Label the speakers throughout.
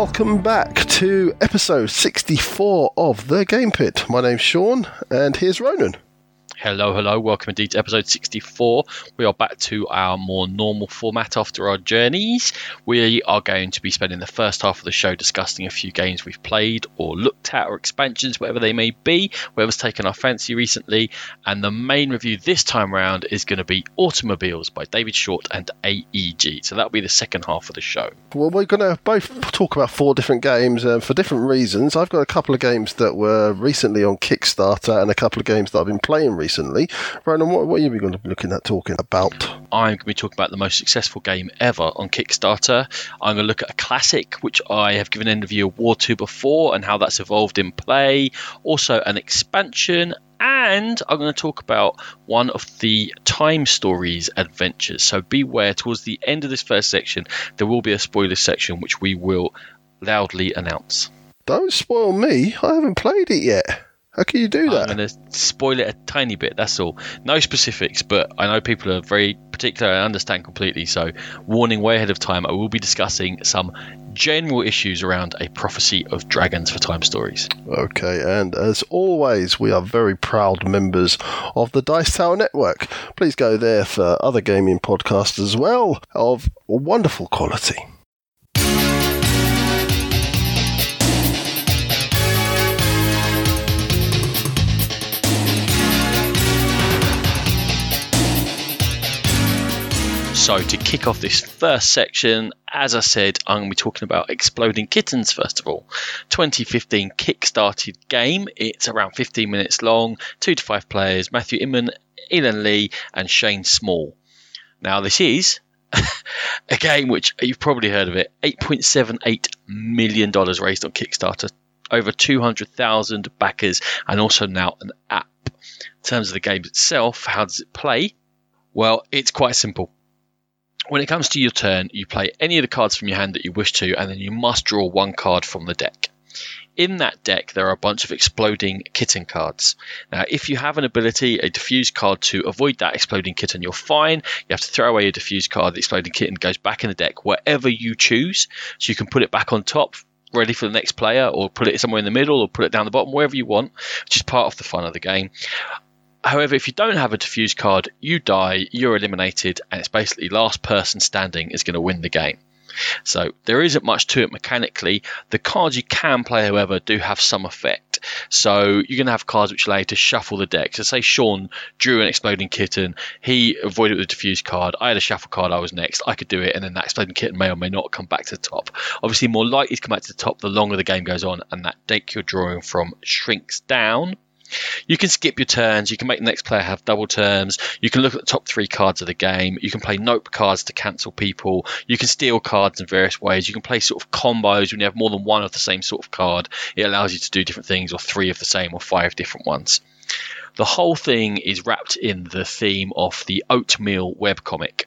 Speaker 1: welcome back to episode 64 of The Game Pit. My name's Sean, and here's Ronan.
Speaker 2: Hello, hello. Welcome indeed to episode 64. We are back to our more normal format after our journeys. We are going to be spending the first half of the show discussing a few games we've played or looked at or expansions, whatever they may be, whatever's taken our fancy recently. And the main review this time around is going to be Automobiles by David Short and AEG. So that'll be the second half of the show.
Speaker 1: Well, we're going to both talk about four different games uh, for different reasons. I've got a couple of games that were recently on Kickstarter and a couple of games that I've been playing recently recently. Ronan, what, what are you going to be looking at talking about?
Speaker 2: I'm going to be talking about the most successful game ever on Kickstarter. I'm going to look at a classic, which I have given End of Year Award to before, and how that's evolved in play. Also, an expansion and I'm going to talk about one of the Time Stories adventures. So beware, towards the end of this first section, there will be a spoiler section which we will loudly announce.
Speaker 1: Don't spoil me, I haven't played it yet. How can you do that?
Speaker 2: I'm going to spoil it a tiny bit. That's all. No specifics, but I know people are very particular I understand completely. So, warning way ahead of time. I will be discussing some general issues around a prophecy of dragons for time stories.
Speaker 1: Okay, and as always, we are very proud members of the Dice Tower Network. Please go there for other gaming podcasts as well of wonderful quality.
Speaker 2: So, to kick off this first section, as I said, I'm going to be talking about Exploding Kittens first of all. 2015 kick-started game. It's around 15 minutes long, two to five players Matthew Inman, Elan Lee, and Shane Small. Now, this is a game which you've probably heard of it $8.78 million raised on Kickstarter, over 200,000 backers, and also now an app. In terms of the game itself, how does it play? Well, it's quite simple when it comes to your turn, you play any of the cards from your hand that you wish to, and then you must draw one card from the deck. In that deck, there are a bunch of exploding kitten cards. Now, if you have an ability, a defuse card to avoid that exploding kitten, you're fine. You have to throw away your defuse card. The exploding kitten goes back in the deck wherever you choose. So you can put it back on top, ready for the next player, or put it somewhere in the middle, or put it down the bottom, wherever you want, which is part of the fun of the game. However, if you don't have a defuse card, you die, you're eliminated, and it's basically last person standing is going to win the game. So there isn't much to it mechanically. The cards you can play, however, do have some effect. So you're going to have cards which allow you to shuffle the deck. So say Sean drew an exploding kitten, he avoided with a diffuse card. I had a shuffle card, I was next. I could do it, and then that exploding kitten may or may not come back to the top. Obviously, more likely to come back to the top the longer the game goes on, and that deck you're drawing from shrinks down. You can skip your turns. You can make the next player have double turns. You can look at the top three cards of the game. You can play nope cards to cancel people. You can steal cards in various ways. You can play sort of combos when you have more than one of the same sort of card. It allows you to do different things, or three of the same, or five different ones. The whole thing is wrapped in the theme of the oatmeal webcomic.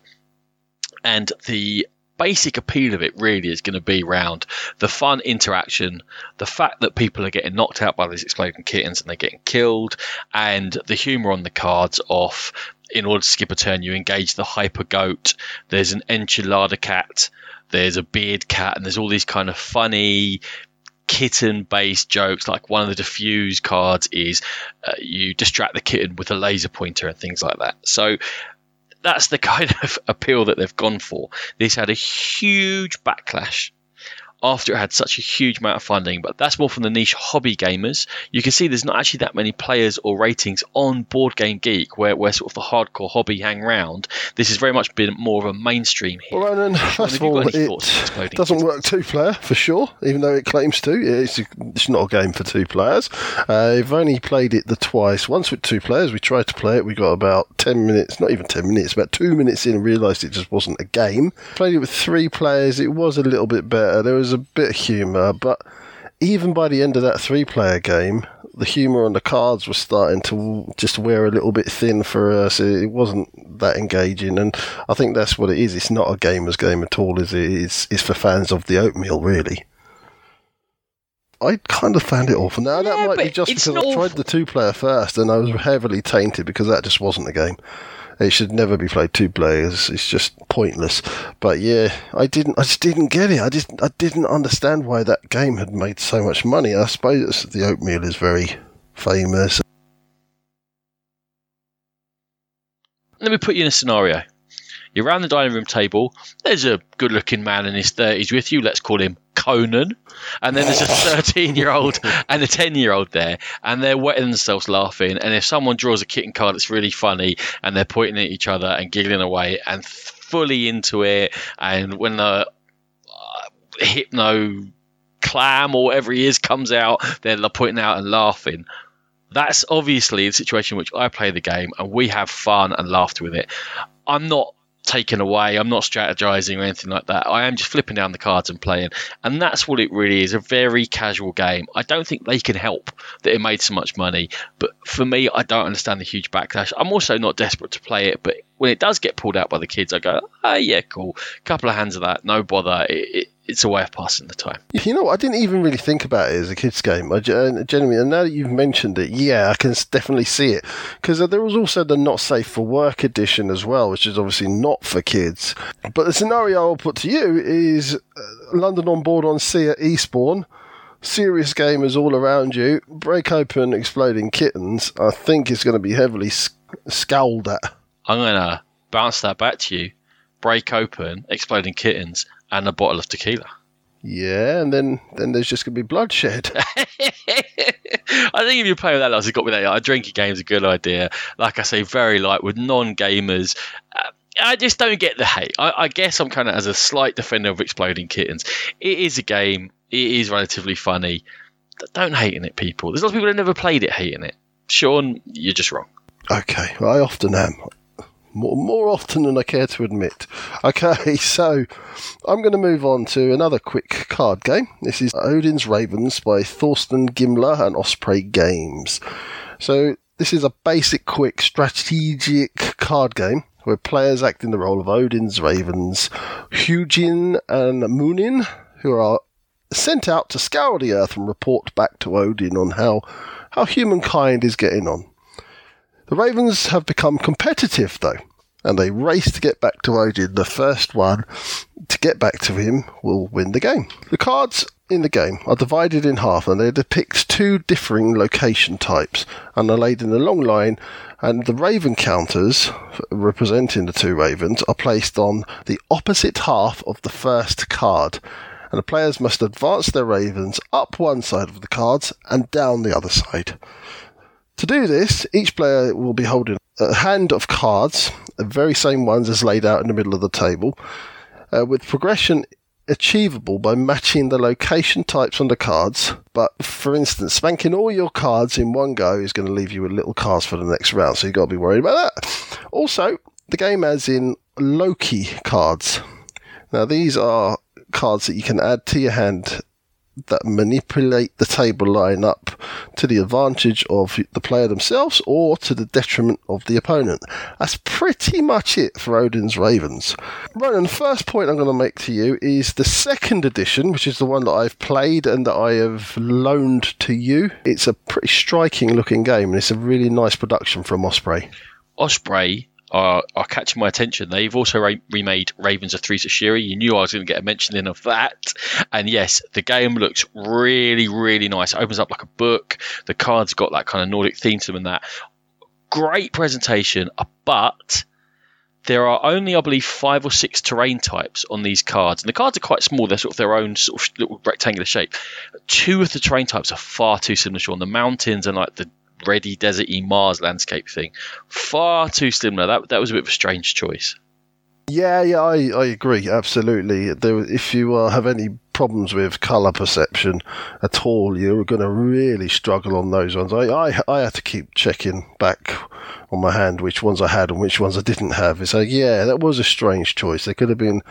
Speaker 2: And the basic appeal of it really is going to be around the fun interaction, the fact that people are getting knocked out by these exploding kittens and they're getting killed, and the humour on the cards of in order to skip a turn, you engage the hyper goat. There's an enchilada cat. There's a beard cat, and there's all these kind of funny kitten based jokes like one of the defuse cards is uh, you distract the kitten with a laser pointer and things like that so that's the kind of appeal that they've gone for. This had a huge backlash after it had such a huge amount of funding, but that's more from the niche hobby gamers. You can see there's not actually that many players or ratings on Board Game Geek where, where sort of the hardcore hobby hang around. This has very much been more of a mainstream here.
Speaker 1: Well, Ronan, first of all, it doesn't work two player for sure, even though it claims to. It's, it's not a game for two players. Uh, I've only played it the twice. Once with two players, we tried to play it. We got about 10 minutes, not even 10 minutes, about two minutes in and realised it just wasn't a game. Played it with three players, it was a little bit better. There was a bit of humour, but even by the end of that three player game, the humour on the cards was starting to just wear a little bit thin for us. It wasn't that engaging, and I think that's what it is. It's not a gamer's game at all, is it? It's, it's for fans of the oatmeal, really. I kind of found it awful. Now yeah, that might be just because I tried the two player first, and I was heavily tainted because that just wasn't a game. It should never be played two players. It's just pointless. But yeah, I didn't. I just didn't get it. I just. I didn't understand why that game had made so much money. I suppose the oatmeal is very famous.
Speaker 2: Let me put you in a scenario. You're around the dining room table. There's a good looking man in his 30s with you. Let's call him Conan. And then there's a 13 year old and a 10 year old there. And they're wetting themselves laughing. And if someone draws a kitten card it's really funny and they're pointing at each other and giggling away and fully into it. And when the uh, hypno clam or whatever he is comes out, they're pointing out and laughing. That's obviously the situation in which I play the game and we have fun and laughter with it. I'm not taken away. I'm not strategizing or anything like that. I am just flipping down the cards and playing. And that's what it really is a very casual game. I don't think they can help that it made so much money. But for me, I don't understand the huge backlash. I'm also not desperate to play it. But when it does get pulled out by the kids, I go, oh, yeah, cool. Couple of hands of that, no bother. It, it, it's a way of passing the time.
Speaker 1: You know, I didn't even really think about it as a kids' game. I genuinely, and now that you've mentioned it, yeah, I can definitely see it because uh, there was also the not safe for work edition as well, which is obviously not for kids. But the scenario I'll put to you is uh, London on board on sea at Eastbourne. Serious gamers all around you. Break open exploding kittens. I think it's going to be heavily scowled at.
Speaker 2: I'm going to bounce that back to you. Break open exploding kittens and a bottle of tequila.
Speaker 1: Yeah, and then then there's just gonna be bloodshed. I
Speaker 2: think if you play with that, like, got me that. A drinking game's a good idea. Like I say, very light with non-gamers. Uh, I just don't get the hate. I, I guess I'm kind of as a slight defender of exploding kittens. It is a game. It is relatively funny. Don't hate in it, people. There's lots of people who never played it hating it. Sean, you're just wrong.
Speaker 1: Okay, I often am more, more often than I care to admit. Okay, so I'm going to move on to another quick card game. This is Odin's Ravens by Thorsten Gimmler and Osprey Games. So this is a basic, quick, strategic card game where players act in the role of Odin's Ravens, Hugin and Munin, who are sent out to scour the earth and report back to Odin on how, how humankind is getting on. The Ravens have become competitive, though, and they race to get back to Odin. The first one to get back to him will win the game. The cards in the game are divided in half and they depict two differing location types and are laid in a long line and the raven counters representing the two ravens are placed on the opposite half of the first card and the players must advance their ravens up one side of the cards and down the other side. To do this, each player will be holding a hand of cards, the very same ones as laid out in the middle of the table, uh, with progression achievable by matching the location types on the cards. But for instance, spanking all your cards in one go is going to leave you with little cards for the next round, so you've got to be worried about that. Also, the game adds in Loki cards. Now, these are cards that you can add to your hand that manipulate the table line up to the advantage of the player themselves or to the detriment of the opponent. That's pretty much it for Odin's Ravens. Ronan, the first point I'm going to make to you is the second edition, which is the one that I've played and that I have loaned to you. It's a pretty striking looking game and it's a really nice production from Osprey.
Speaker 2: Osprey are, are catching my attention. They've also re- remade Ravens of Thri Sahashri. You knew I was going to get a mention in of that. And yes, the game looks really, really nice. It opens up like a book. The cards got that kind of Nordic theme to them and that. Great presentation, uh, but there are only, I believe, five or six terrain types on these cards, and the cards are quite small. They're sort of their own sort of little rectangular shape. Two of the terrain types are far too similar. On the mountains and like the ready deserty Mars landscape thing. Far too similar. That that was a bit of a strange choice.
Speaker 1: Yeah, yeah, I, I agree absolutely. There, if you uh, have any problems with color perception at all, you're going to really struggle on those ones. I, I, I had to keep checking back on my hand which ones I had and which ones I didn't have. So yeah, that was a strange choice. There could have been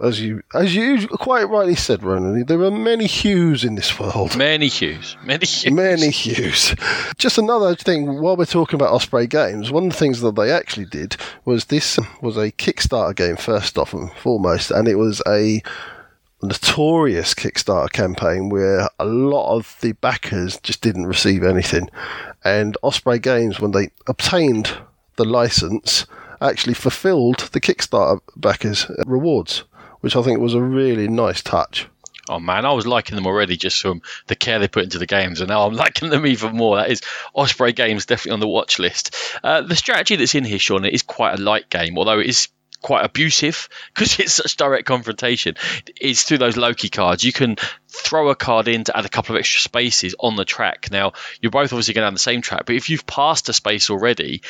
Speaker 1: as you as you quite rightly said, Ronan, there are many hues in this world.
Speaker 2: Many hues, many hues,
Speaker 1: many hues. Just another thing, while we're talking about Osprey Games, one of the things that they actually did was this was a Kickstarter game first off and foremost, and it was a notorious Kickstarter campaign where a lot of the backers just didn't receive anything. And Osprey Games, when they obtained the license, actually fulfilled the Kickstarter backers' rewards, which I think was a really nice touch.
Speaker 2: Oh man, I was liking them already just from the care they put into the games, and now I'm liking them even more. That is Osprey Games definitely on the watch list. Uh, the strategy that's in here, Sean, is quite a light game, although it is quite abusive because it's such direct confrontation. It's through those Loki cards. You can throw a card in to add a couple of extra spaces on the track. Now, you're both obviously going down the same track, but if you've passed a space already,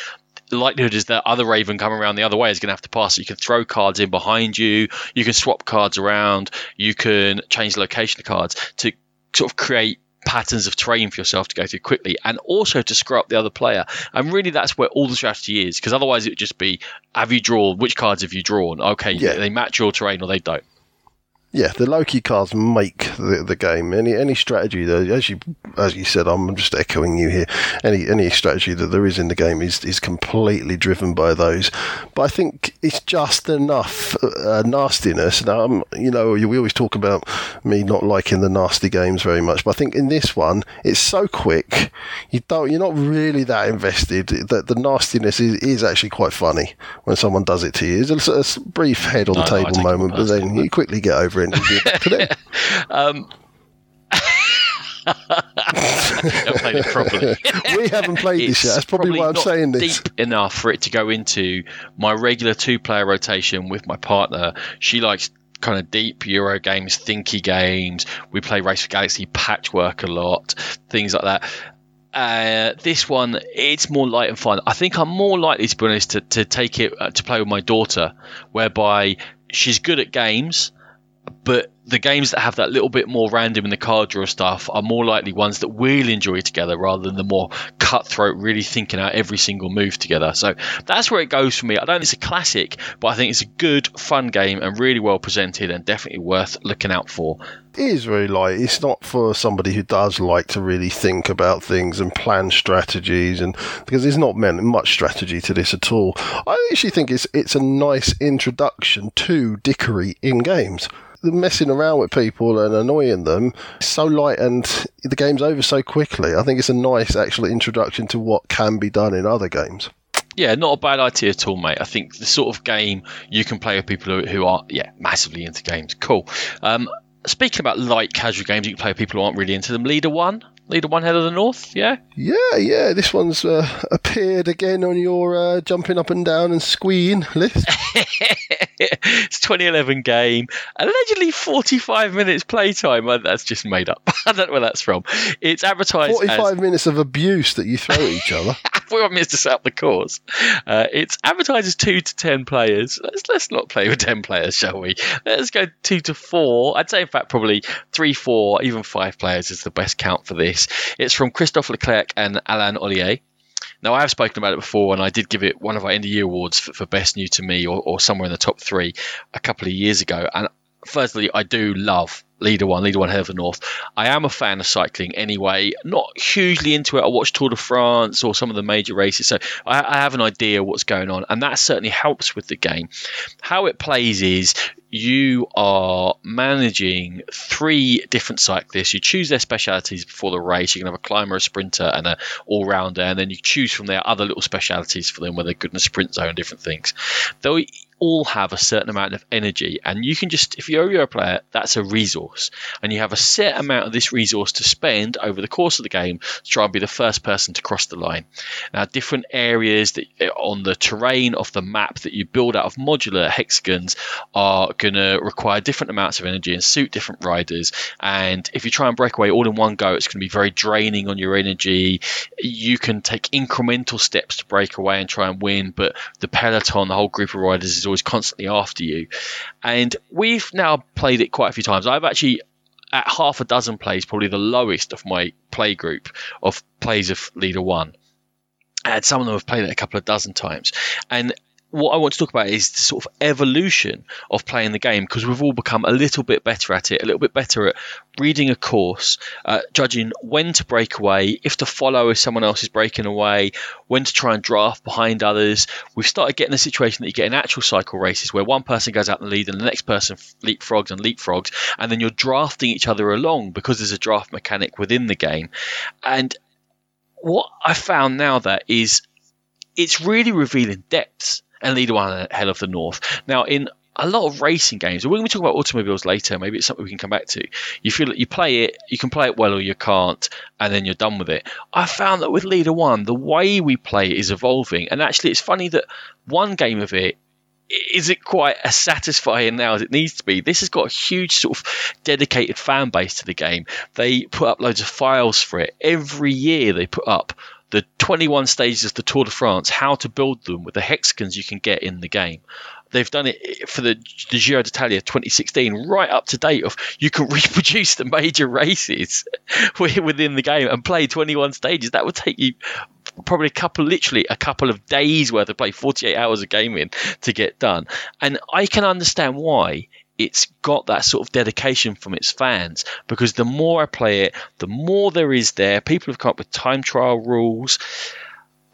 Speaker 2: the likelihood is that other Raven coming around the other way is going to have to pass. So You can throw cards in behind you. You can swap cards around. You can change the location of cards to sort of create patterns of terrain for yourself to go through quickly and also to screw up the other player. And really, that's where all the strategy is because otherwise, it would just be have you drawn, which cards have you drawn? Okay, yeah. they match your terrain or they don't
Speaker 1: yeah, the Loki cards make the, the game. Any any strategy that, as you as you said, I'm just echoing you here. Any any strategy that there is in the game is is completely driven by those. But I think it's just enough uh, nastiness. Now, um, you know, we always talk about me not liking the nasty games very much, but I think in this one, it's so quick. You don't, you're not really that invested. That the nastiness is, is actually quite funny when someone does it to you. It's a, a brief head on the no, table moment, but then you quickly get over and do back to them. um,
Speaker 2: played it properly.
Speaker 1: we haven't played it's this yet. That's probably, probably why I'm saying this.
Speaker 2: Deep enough for it to go into my regular two-player rotation with my partner. She likes kind of deep Euro games, thinky games. We play Race for Galaxy Patchwork a lot, things like that. Uh, this one, it's more light and fun. I think I'm more likely, to be honest, to, to take it uh, to play with my daughter, whereby she's good at games but the games that have that little bit more random in the card draw stuff are more likely ones that we'll enjoy together rather than the more cutthroat, really thinking out every single move together. So that's where it goes for me. I don't think it's a classic, but I think it's a good, fun game and really well presented and definitely worth looking out for.
Speaker 1: It is very light. It's not for somebody who does like to really think about things and plan strategies, and because there's not much strategy to this at all. I actually think it's it's a nice introduction to dickery in games messing around with people and annoying them is so light and the game's over so quickly. I think it's a nice actual introduction to what can be done in other games.
Speaker 2: Yeah, not a bad idea at all, mate. I think the sort of game you can play with people who are, yeah, massively into games. Cool. Um, speaking about light casual games, you can play with people who aren't really into them. Leader One, Leader One Hell of the North, yeah?
Speaker 1: Yeah, yeah. This one's uh, appeared again on your uh, jumping up and down and squeeing list.
Speaker 2: it's 2011 game. Allegedly 45 minutes playtime. That's just made up. I don't know where that's from. It's advertised
Speaker 1: 45 as... minutes of abuse that you throw at each other.
Speaker 2: 45 minutes to set up the course. Uh, it's advertised as 2 to 10 players. Let's, let's not play with 10 players, shall we? Let's go 2 to 4. I'd say, in fact, probably 3, 4, even 5 players is the best count for this. It's from Christophe Leclercq and Alain Ollier. Now, I have spoken about it before, and I did give it one of our Indie Awards for, for Best New to Me or, or somewhere in the top three a couple of years ago. And firstly, I do love Leader One, Leader One Hell of the North. I am a fan of cycling anyway. Not hugely into it. I watch Tour de France or some of the major races, so I, I have an idea what's going on, and that certainly helps with the game. How it plays is you are managing three different cyclists. You choose their specialities before the race. You can have a climber, a sprinter, and an all rounder, and then you choose from their other little specialities for them, where they're good in the sprint zone, different things. They'll all have a certain amount of energy, and you can just, if you're a Euro player, that's a resource, and you have a set amount of this resource to spend over the course of the game to try and be the first person to cross the line. Now, different areas that eh, on the terrain of the map that you build out of modular hexagons are going to require different amounts of energy and suit different riders. And if you try and break away all in one go, it's going to be very draining on your energy. You can take incremental steps to break away and try and win, but the peloton, the whole group of riders, is always constantly after you. And we've now played it quite a few times. I've actually at half a dozen plays, probably the lowest of my play group of plays of Leader One. And some of them have played it a couple of dozen times. And what I want to talk about is the sort of evolution of playing the game because we've all become a little bit better at it, a little bit better at reading a course, uh, judging when to break away, if to follow if someone else is breaking away, when to try and draft behind others. We've started getting a situation that you get in actual cycle races where one person goes out the lead and the next person leapfrogs and leapfrogs, and then you're drafting each other along because there's a draft mechanic within the game. And what I found now that is it's really revealing depths and Leader One Hell of the North. Now, in a lot of racing games, we're going to talk about automobiles later. Maybe it's something we can come back to. You feel that you play it, you can play it well or you can't, and then you're done with it. I found that with Leader One, the way we play is evolving, and actually, it's funny that one game of it is it quite as satisfying now as it needs to be? This has got a huge sort of dedicated fan base to the game. They put up loads of files for it. Every year they put up the 21 stages of the Tour de France, how to build them with the hexagons you can get in the game. They've done it for the, the Giro d'Italia 2016, right up to date. Of you can reproduce the major races within the game and play 21 stages. That would take you probably a couple, literally a couple of days worth of play, 48 hours of gaming to get done. And I can understand why it's got that sort of dedication from its fans because the more I play it, the more there is there. People have come up with time trial rules.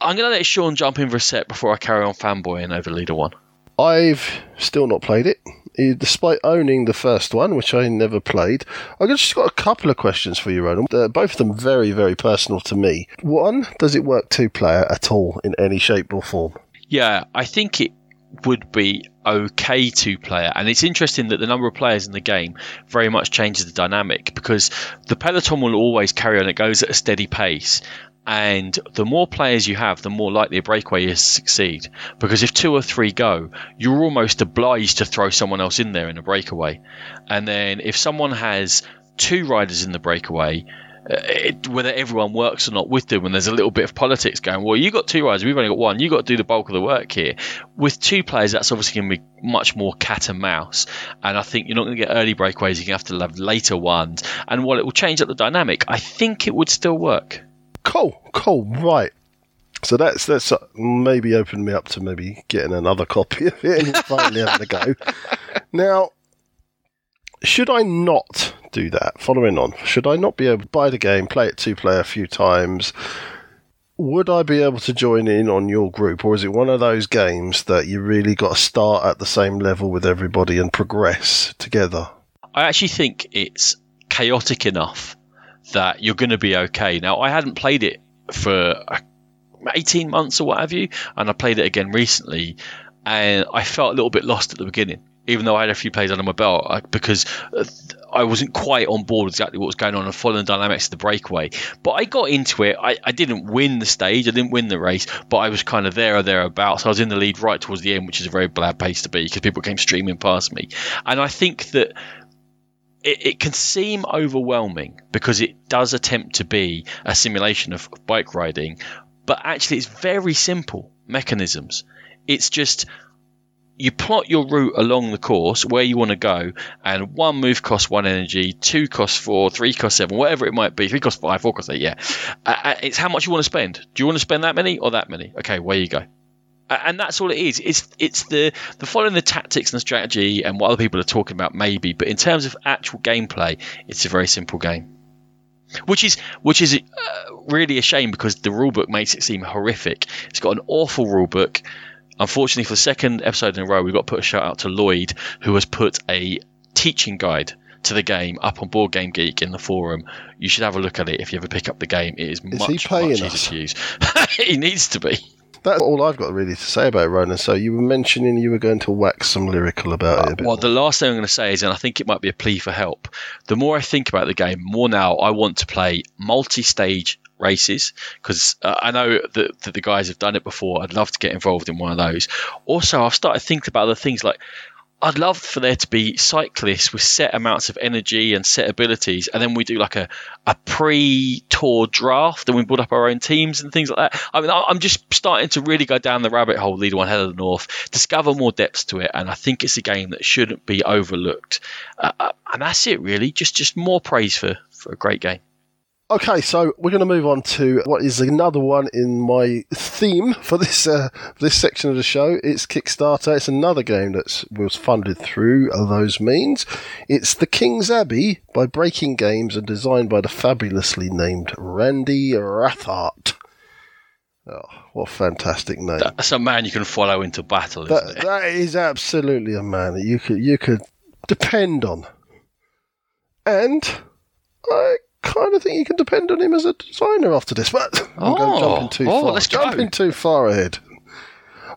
Speaker 2: I'm going to let Sean jump in for a sec before I carry on fanboying over Leader One.
Speaker 1: I've still not played it, eh, despite owning the first one, which I never played. I've just got a couple of questions for you, Ronan. both of them very, very personal to me. One, does it work two player at all in any shape or form?
Speaker 2: Yeah, I think it would be okay two player. And it's interesting that the number of players in the game very much changes the dynamic because the peloton will always carry on, it goes at a steady pace. And the more players you have, the more likely a breakaway is to succeed. Because if two or three go, you're almost obliged to throw someone else in there in a breakaway. And then if someone has two riders in the breakaway, it, whether everyone works or not with them, and there's a little bit of politics going. Well, you got two riders, we've only got one. You got to do the bulk of the work here. With two players, that's obviously going to be much more cat and mouse. And I think you're not going to get early breakaways. You're going to have to have later ones. And while it will change up the dynamic, I think it would still work.
Speaker 1: Cool, cool, right. So that's that's uh, maybe opened me up to maybe getting another copy of it and finally having a go. Now, should I not do that? Following on, should I not be able to buy the game, play it two player a few times? Would I be able to join in on your group, or is it one of those games that you really got to start at the same level with everybody and progress together?
Speaker 2: I actually think it's chaotic enough that you're going to be okay. Now, I hadn't played it for uh, 18 months or what have you, and I played it again recently, and I felt a little bit lost at the beginning even though I had a few plays under my belt, because uh, I wasn't quite on board exactly what was going on and following the dynamics of the breakaway. But I got into it. I, I didn't win the stage, I didn't win the race, but I was kind of there or thereabouts. I was in the lead right towards the end, which is a very bad pace to be because people came streaming past me. And I think that it, it, can seem overwhelming because it does attempt to be a simulation of bike riding, but actually it's very simple mechanisms. It's just you plot your route along the course where you want to go, and one move costs one energy, two costs four, three costs seven, whatever it might be. Three costs five, four costs eight. Yeah, uh, it's how much you want to spend. Do you want to spend that many or that many? Okay, where you go. And that's all it is. It's it's the the following the tactics and the strategy and what other people are talking about maybe, but in terms of actual gameplay, it's a very simple game which is which is uh, really a shame because the rulebook makes it seem horrific. It's got an awful rulebook. Unfortunately, for the second episode in a row, we've got to put a shout out to Lloyd, who has put a teaching guide to the game up on Board Game Geek in the forum. You should have a look at it if you ever pick up the game. It is, is much, much easier us? to use. he needs to be.
Speaker 1: That's all I've got really to say about it, Ronan. So you were mentioning you were going to wax some lyrical about it.
Speaker 2: well, more. the last thing I'm going to say is, and I think it might be a plea for help. The more I think about the game, more now I want to play multi-stage races because uh, I know that, that the guys have done it before. I'd love to get involved in one of those. Also, I've started thinking about other things like I'd love for there to be cyclists with set amounts of energy and set abilities, and then we do like a, a pre tour draft and we build up our own teams and things like that. I mean, I'm just starting to really go down the rabbit hole, Leader One Hell of the North, discover more depths to it, and I think it's a game that shouldn't be overlooked. Uh and that's it, really. Just just more praise for, for a great game.
Speaker 1: Okay, so we're going to move on to what is another one in my theme for this uh, this section of the show. It's Kickstarter. It's another game that was funded through those means. It's The King's Abbey by Breaking Games and designed by the fabulously named Randy Rathart. Oh, what a fantastic name!
Speaker 2: That's a man you can follow into battle.
Speaker 1: That, that is absolutely a man that you could you could depend on, and I kind of think you can depend on him as a designer after this. But I'm oh, jumping too oh, far. Let's jumping too far ahead.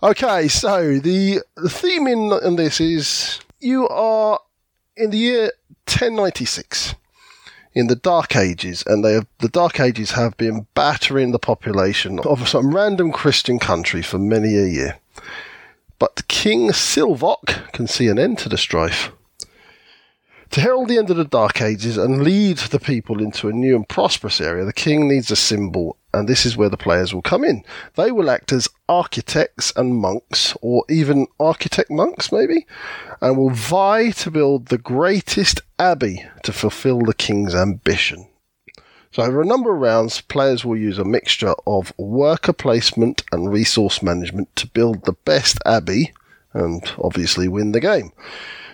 Speaker 1: Okay, so the, the theme in, in this is you are in the year 1096 in the Dark Ages, and they have, the Dark Ages have been battering the population of some random Christian country for many a year. But King Silvok can see an end to the strife. To herald the end of the Dark Ages and lead the people into a new and prosperous area, the king needs a symbol, and this is where the players will come in. They will act as architects and monks, or even architect monks, maybe, and will vie to build the greatest abbey to fulfill the king's ambition. So, over a number of rounds, players will use a mixture of worker placement and resource management to build the best abbey and obviously win the game.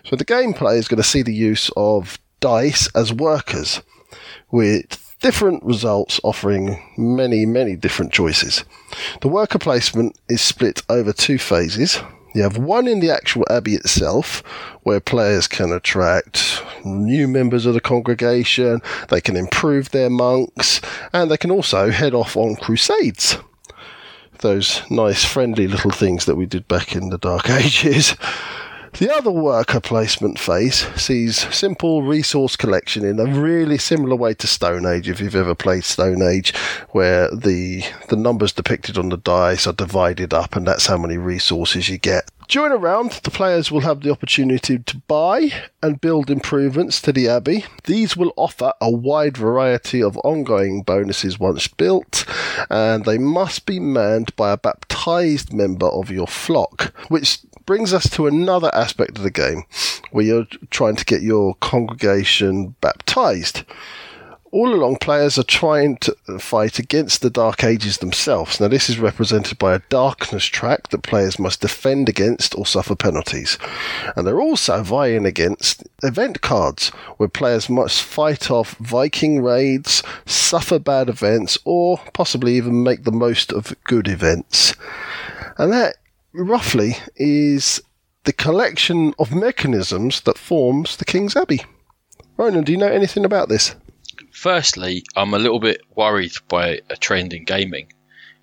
Speaker 1: So the gameplay is going to see the use of dice as workers with different results offering many, many different choices. The worker placement is split over two phases. You have one in the actual abbey itself, where players can attract new members of the congregation, they can improve their monks, and they can also head off on crusades. Those nice, friendly little things that we did back in the Dark Ages. The other worker placement phase sees simple resource collection in a really similar way to Stone Age, if you've ever played Stone Age, where the the numbers depicted on the dice are divided up and that's how many resources you get. During a round, the players will have the opportunity to buy and build improvements to the Abbey. These will offer a wide variety of ongoing bonuses once built, and they must be manned by a baptized member of your flock, which brings us to another aspect of the game where you're trying to get your congregation baptized. All along, players are trying to fight against the Dark Ages themselves. Now, this is represented by a darkness track that players must defend against or suffer penalties. And they're also vying against event cards, where players must fight off Viking raids, suffer bad events, or possibly even make the most of good events. And that roughly is the collection of mechanisms that forms the King's Abbey. Ronan, do you know anything about this?
Speaker 2: Firstly, I'm a little bit worried by a trend in gaming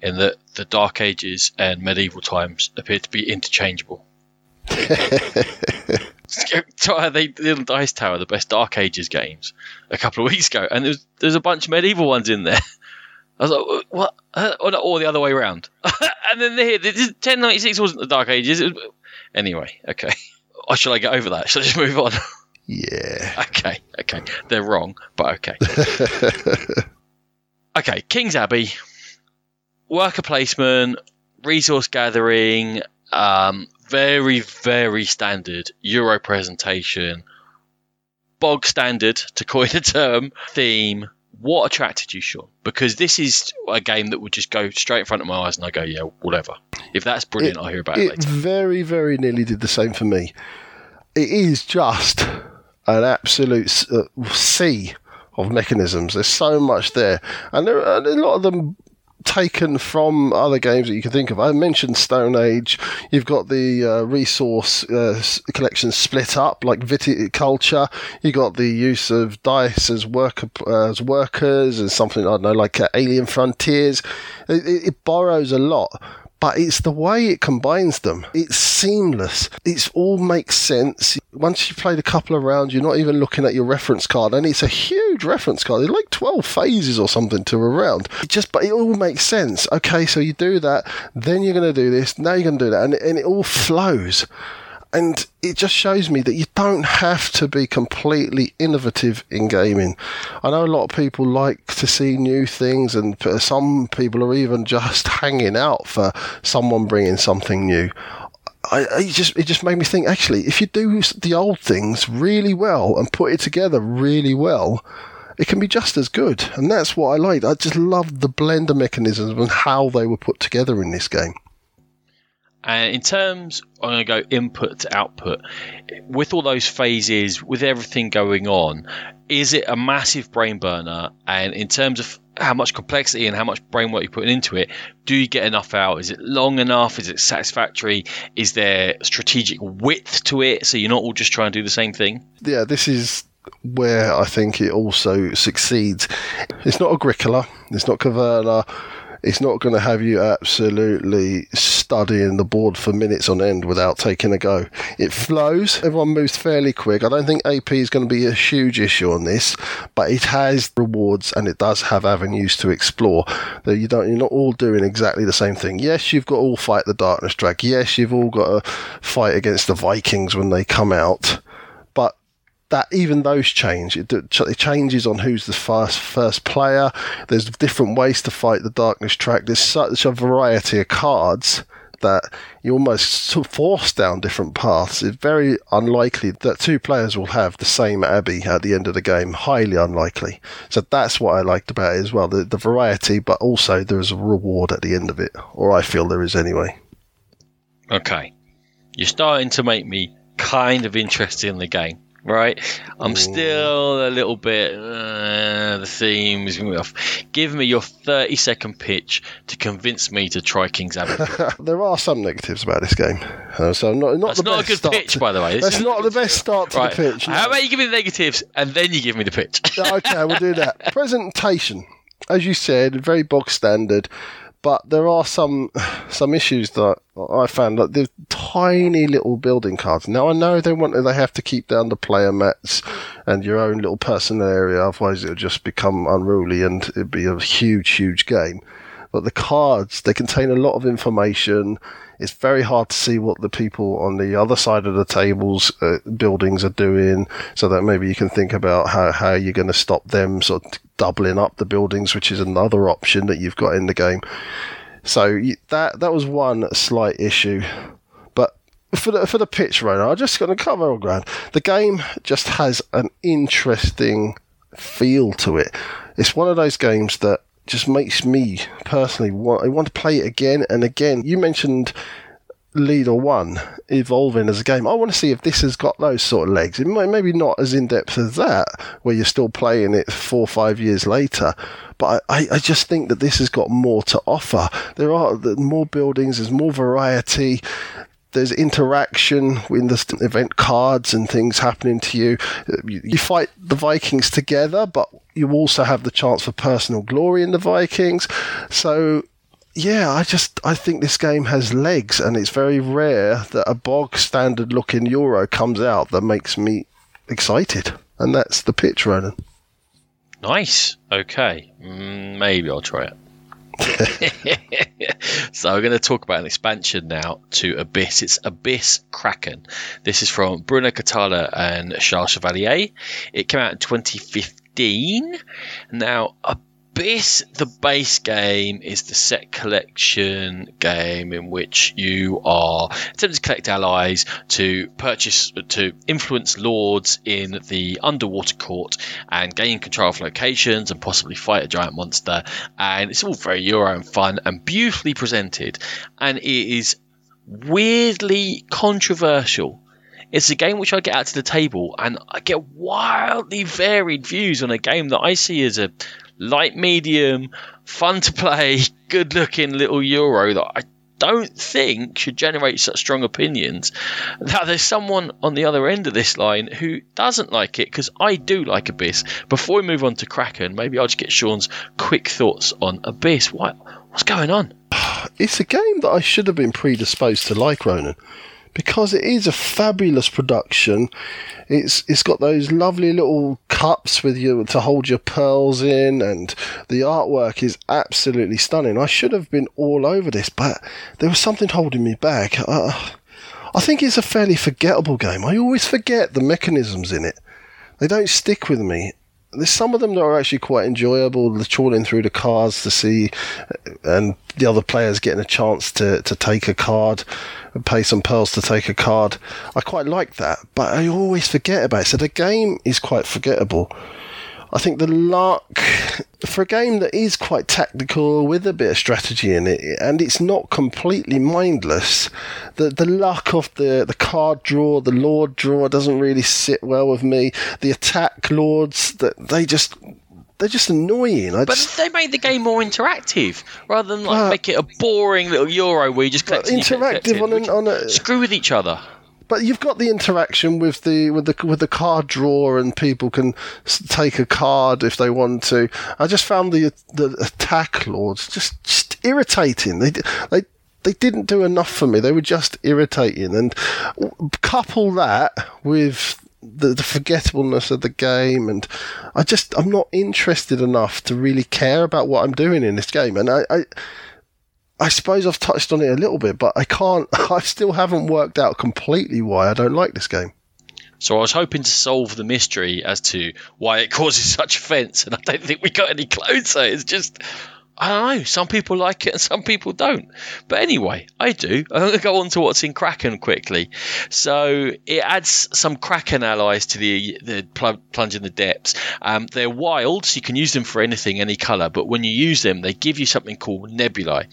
Speaker 2: in that the Dark Ages and medieval times appear to be interchangeable. they did Dice Tower, the best Dark Ages games, a couple of weeks ago, and there's there's a bunch of medieval ones in there. I was like, what? Or, or the other way around. and then here, 1096 wasn't the Dark Ages. Was, anyway, okay. Or should I get over that? Should I just move on?
Speaker 1: Yeah.
Speaker 2: Okay, okay. They're wrong, but okay. okay, King's Abbey, worker placement, resource gathering, um, very, very standard Euro presentation, bog standard, to coin a term, theme, what attracted you, Sean? Because this is a game that would just go straight in front of my eyes, and I go, yeah, whatever. If that's brilliant, it, I'll hear about it, it later.
Speaker 1: Very, very nearly did the same for me. It is just an absolute uh, sea of mechanisms. There's so much there, and there are a lot of them taken from other games that you can think of. I mentioned Stone Age. You've got the uh, resource uh, collection split up, like viticulture. You've got the use of dice as uh, as workers and something I don't know, like uh, Alien Frontiers. It, it, it borrows a lot but it's the way it combines them. It's seamless. It all makes sense. Once you've played a couple of rounds, you're not even looking at your reference card, and it's a huge reference card. It's like 12 phases or something to a round. It just, but it all makes sense. Okay, so you do that, then you're going to do this, now you're going to do that, and, and it all flows. And it just shows me that you don't have to be completely innovative in gaming. I know a lot of people like to see new things, and some people are even just hanging out for someone bringing something new. I, I just it just made me think actually if you do the old things really well and put it together really well it can be just as good. And that's what I liked. I just loved the blender mechanisms and how they were put together in this game.
Speaker 2: And in terms, I'm going to go input to output. With all those phases, with everything going on, is it a massive brain burner? And in terms of how much complexity and how much brain work you're putting into it, do you get enough out? Is it long enough? Is it satisfactory? Is there strategic width to it so you're not all just trying to do the same thing?
Speaker 1: Yeah, this is where I think it also succeeds. It's not Agricola, it's not Caverna, it's not going to have you absolutely studying the board for minutes on end without taking a go. It flows. Everyone moves fairly quick. I don't think AP is going to be a huge issue on this, but it has rewards and it does have avenues to explore. That you don't. You're not all doing exactly the same thing. Yes, you've got all fight the darkness drag. Yes, you've all got to fight against the Vikings when they come out But that even those change. It, it, changes on who's the first first player. There's different ways to fight the darkness track. There's such a variety of cards that you almost force down different paths. It's very unlikely that two players will have the same Abbey at the end of the game. Highly unlikely. So that's what I liked about it as well. The, the variety, but also there is a reward at the end of it, or I feel there is anyway.
Speaker 2: Okay. You're starting to make me kind of interested in the game right? I'm Ooh. still a little bit. Uh, the theme is going off. Give me your 30 second pitch to convince me to try King's Abbey.
Speaker 1: there are some negatives about this game, uh, so not not
Speaker 2: That's
Speaker 1: the
Speaker 2: not
Speaker 1: best
Speaker 2: a good
Speaker 1: start
Speaker 2: pitch,
Speaker 1: to,
Speaker 2: by the way.
Speaker 1: This that's not the best start to right. the pitch.
Speaker 2: No. How about you give me the negatives and then you give me the pitch?
Speaker 1: okay, we'll do that. Presentation, as you said, very bog standard but there are some some issues that I found that the tiny little building cards. Now I know they want they have to keep down the player mats and your own little personal area, otherwise it'll just become unruly and it'd be a huge, huge game. But the cards they contain a lot of information. It's very hard to see what the people on the other side of the tables uh, buildings are doing, so that maybe you can think about how, how you're going to stop them sort of doubling up the buildings, which is another option that you've got in the game. So that that was one slight issue. But for the for the pitch runner, I'm just going to cover all ground. The game just has an interesting feel to it. It's one of those games that just makes me personally want I want to play it again and again. You mentioned Leader One evolving as a game. I want to see if this has got those sort of legs. It might maybe not as in depth as that, where you're still playing it four or five years later. But I, I just think that this has got more to offer. There are more buildings. There's more variety there's interaction with the event cards and things happening to you. You fight the Vikings together, but you also have the chance for personal glory in the Vikings. So yeah, I just I think this game has legs, and it's very rare that a bog standard looking Euro comes out that makes me excited, and that's the pitch, Ronan.
Speaker 2: Nice. Okay, mm, maybe I'll try it. so we're going to talk about an expansion now to Abyss. It's Abyss Kraken. This is from Bruno Cathala and Charles Chevalier. It came out in 2015. Now, Abyss Abyss, the base game, is the set collection game in which you are attempting to collect allies to purchase, to influence lords in the underwater court and gain control of locations and possibly fight a giant monster. And it's all very Euro and fun and beautifully presented. And it is weirdly controversial. It's a game which I get out to the table and I get wildly varied views on a game that I see as a light medium, fun to play, good looking little Euro that I don't think should generate such strong opinions. Now, there's someone on the other end of this line who doesn't like it because I do like Abyss. Before we move on to Kraken, maybe I'll just get Sean's quick thoughts on Abyss. What, what's going on?
Speaker 1: It's a game that I should have been predisposed to like, Ronan because it is a fabulous production. It's it's got those lovely little cups with you to hold your pearls in, and the artwork is absolutely stunning. I should have been all over this, but there was something holding me back. Uh, I think it's a fairly forgettable game. I always forget the mechanisms in it. They don't stick with me, there's some of them that are actually quite enjoyable. The trawling through the cards to see, and the other players getting a chance to, to take a card pay some pearls to take a card. I quite like that, but I always forget about it. So the game is quite forgettable. I think the luck for a game that is quite tactical with a bit of strategy in it, and it's not completely mindless. The the luck of the the card draw, the lord draw, doesn't really sit well with me. The attack lords that they just they're just annoying. I
Speaker 2: but
Speaker 1: just,
Speaker 2: they made the game more interactive rather than like uh, make it a boring little Euro where you just collect
Speaker 1: interactive on, an, on a
Speaker 2: screw with each other.
Speaker 1: But you've got the interaction with the with the with the card draw, and people can take a card if they want to. I just found the the attack lords just just irritating. They they they didn't do enough for me. They were just irritating, and couple that with the, the forgettableness of the game, and I just I'm not interested enough to really care about what I'm doing in this game, and I, I I suppose I've touched on it a little bit, but I can't. I still haven't worked out completely why I don't like this game.
Speaker 2: So I was hoping to solve the mystery as to why it causes such offence, and I don't think we got any closer. It's just I don't know. Some people like it and some people don't. But anyway, I do. I'm going to go on to what's in Kraken quickly. So it adds some Kraken allies to the the plunge in the depths. Um, they're wild, so you can use them for anything, any color. But when you use them, they give you something called nebulae.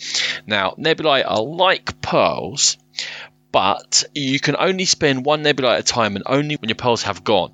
Speaker 2: Now, nebulae are like pearls, but you can only spend one nebula at a time and only when your pearls have gone.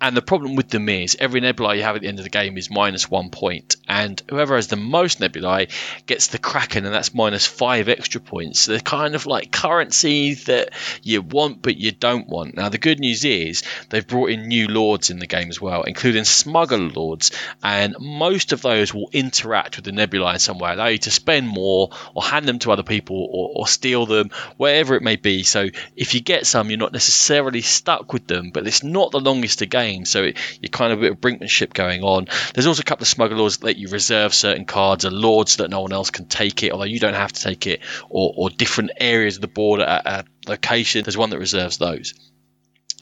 Speaker 2: And the problem with them is every nebulae you have at the end of the game is minus one point, and whoever has the most nebulae gets the Kraken, and that's minus five extra points. So they're kind of like currency that you want but you don't want. Now the good news is they've brought in new lords in the game as well, including smuggler lords, and most of those will interact with the nebulae in some way, allow you to spend more or hand them to other people or, or steal them, wherever it may be. So if you get some, you're not necessarily stuck with them, but it's not the longest to game game. So it, you're kind of a bit of brinkmanship going on. There's also a couple of smuggler lords that let you reserve certain cards, and lords that no one else can take it, although you don't have to take it, or, or different areas of the board at a location. There's one that reserves those.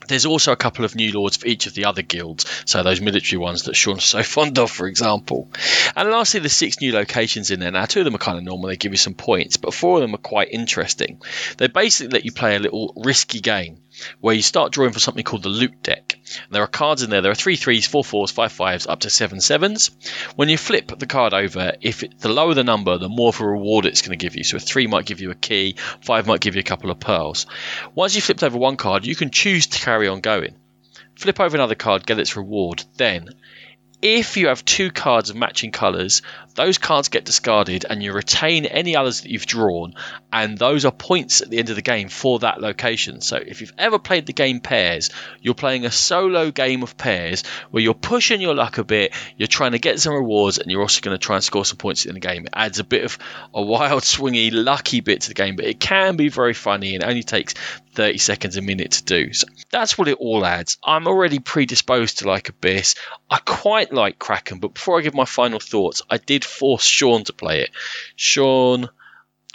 Speaker 2: There's also a couple of new lords for each of the other guilds, so those military ones that Sean's so fond of, for example. And lastly, there's six new locations in there. Now, two of them are kind of normal, they give you some points, but four of them are quite interesting. They basically let you play a little risky game where you start drawing for something called the loot deck. And there are cards in there. There are three threes, four fours, five fives, up to seven sevens. When you flip the card over, if it, the lower the number, the more of a reward it's going to give you. So a three might give you a key, five might give you a couple of pearls. Once you've flipped over one card, you can choose to carry on going. Flip over another card, get its reward. Then, if you have two cards of matching colours, those cards get discarded and you retain any others that you've drawn, and those are points at the end of the game for that location. So if you've ever played the game pairs, you're playing a solo game of pairs where you're pushing your luck a bit, you're trying to get some rewards, and you're also going to try and score some points in the game. It adds a bit of a wild, swingy, lucky bit to the game, but it can be very funny and only takes 30 seconds a minute to do. So that's what it all adds. I'm already predisposed to like Abyss. I quite like Kraken, but before I give my final thoughts, I did force Sean to play it. Sean,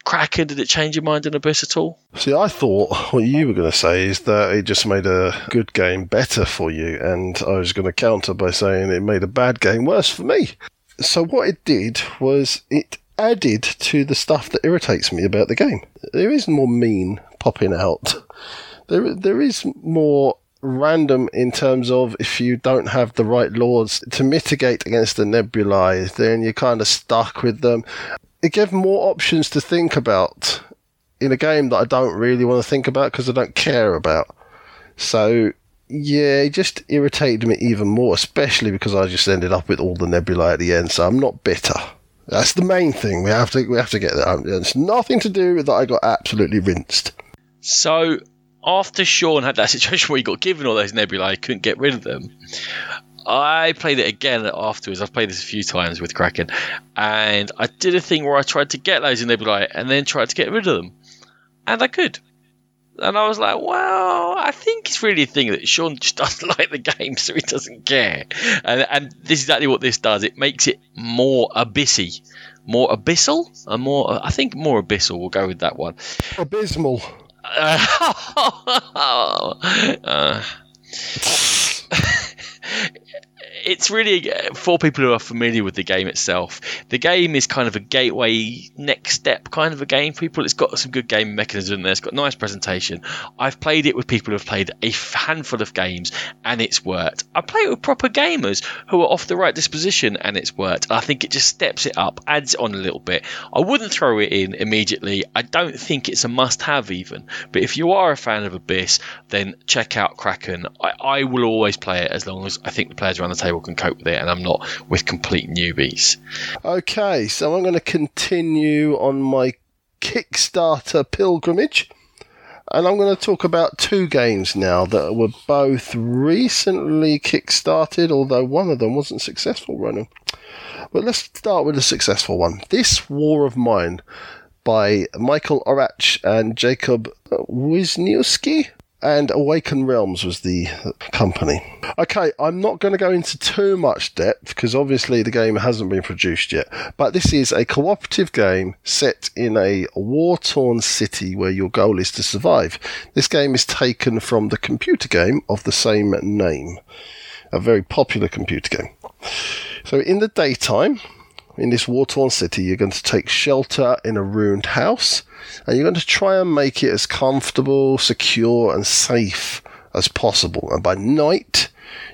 Speaker 2: Kraken, did it change your mind in Abyss at all?
Speaker 1: See, I thought what you were going to say is that it just made a good game better for you, and I was going to counter by saying it made a bad game worse for me. So what it did was it added to the stuff that irritates me about the game. There is more mean popping out. There, there is more random in terms of if you don't have the right lords to mitigate against the nebulae, then you're kind of stuck with them. It gave more options to think about in a game that I don't really want to think about because I don't care about. So yeah, it just irritated me even more, especially because I just ended up with all the nebulae at the end. So I'm not bitter. That's the main thing. We have to we have to get that. It's nothing to do with that. I got absolutely rinsed.
Speaker 2: So after Sean had that situation where he got given all those nebulae, couldn't get rid of them. I played it again afterwards. I've played this a few times with Kraken, and I did a thing where I tried to get those nebulae and then tried to get rid of them, and I could. And I was like, well, I think it's really a thing that Sean just doesn't like the game, so he doesn't care. And, and this is exactly what this does. It makes it more abyssy, more abyssal, and more. I think more abyssal. We'll go with that one.
Speaker 1: Abysmal.
Speaker 2: Uh, it's really uh, for people who are familiar with the game itself. The game is kind of a gateway next step kind of a game people. It's got some good game mechanism there. It's got nice presentation. I've played it with people who have played a handful of games and it's worked. I play it with proper gamers who are off the right disposition and it's worked. I think it just steps it up, adds it on a little bit. I wouldn't throw it in immediately. I don't think it's a must-have even. But if you are a fan of Abyss, then check out Kraken. I, I will always play it as long as I think the players around the table can cope with it and I'm not with complete newbies.
Speaker 1: Okay, so I'm going to continue on my Kickstarter pilgrimage. And I'm going to talk about two games now that were both recently kickstarted, although one of them wasn't successful running. But let's start with a successful one. This War of Mine by Michael Oracz and Jacob Wisniewski and Awaken Realms was the company. Okay, I'm not going to go into too much depth because obviously the game hasn't been produced yet, but this is a cooperative game set in a war torn city where your goal is to survive. This game is taken from the computer game of the same name, a very popular computer game. So in the daytime, in this war torn city, you're going to take shelter in a ruined house and you're going to try and make it as comfortable, secure, and safe as possible. And by night,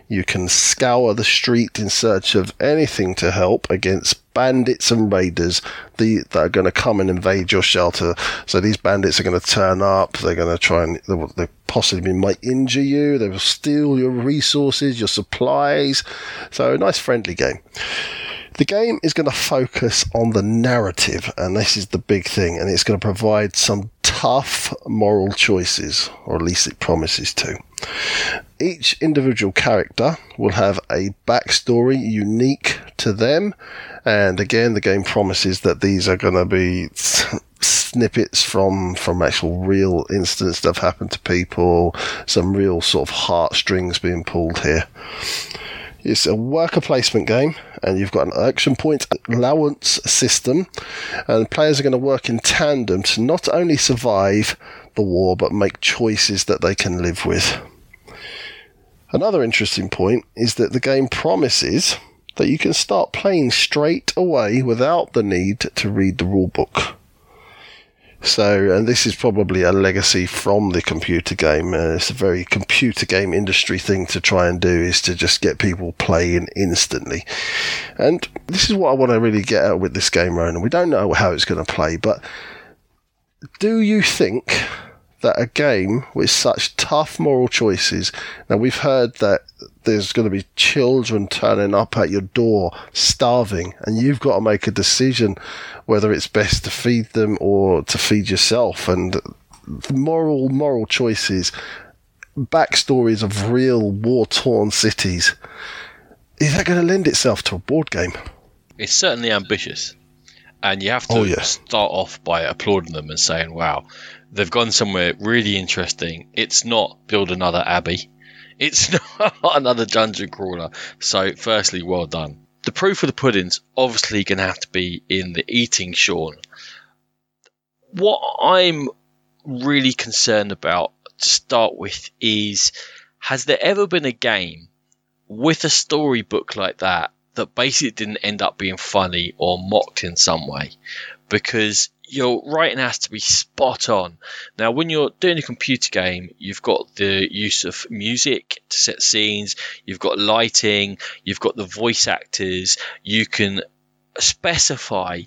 Speaker 1: you can scour the street in search of anything to help against bandits and raiders the, that are going to come and invade your shelter. So these bandits are going to turn up. They're going to try and they, they possibly might injure you. They will steal your resources, your supplies. So a nice friendly game. The game is going to focus on the narrative, and this is the big thing, and it's going to provide some tough moral choices, or at least it promises to. Each individual character will have a backstory unique to them, and again, the game promises that these are going to be snippets from from actual real incidents that have happened to people, some real sort of heartstrings being pulled here. It's a worker placement game, and you've got an action point allowance system, and players are going to work in tandem to not only survive the war but make choices that they can live with. Another interesting point is that the game promises that you can start playing straight away without the need to read the rulebook. So, and this is probably a legacy from the computer game. Uh, it's a very computer game industry thing to try and do is to just get people playing instantly. And this is what I want to really get out with this game, Ronan. We don't know how it's going to play, but do you think that a game with such tough moral choices, now we've heard that there's going to be children turning up at your door starving, and you've got to make a decision whether it's best to feed them or to feed yourself, and the moral moral choices, backstories of real war torn cities. Is that going to lend itself to a board game?
Speaker 2: It's certainly ambitious. And you have to oh, yeah. start off by applauding them and saying, wow, they've gone somewhere really interesting. It's not build another abbey. It's not another dungeon crawler. So, firstly, well done. The proof of the pudding's obviously going to have to be in the eating, Sean. What I'm really concerned about to start with is has there ever been a game with a storybook like that that basically didn't end up being funny or mocked in some way? Because your writing has to be spot on. Now, when you're doing a computer game, you've got the use of music to set scenes, you've got lighting, you've got the voice actors, you can specify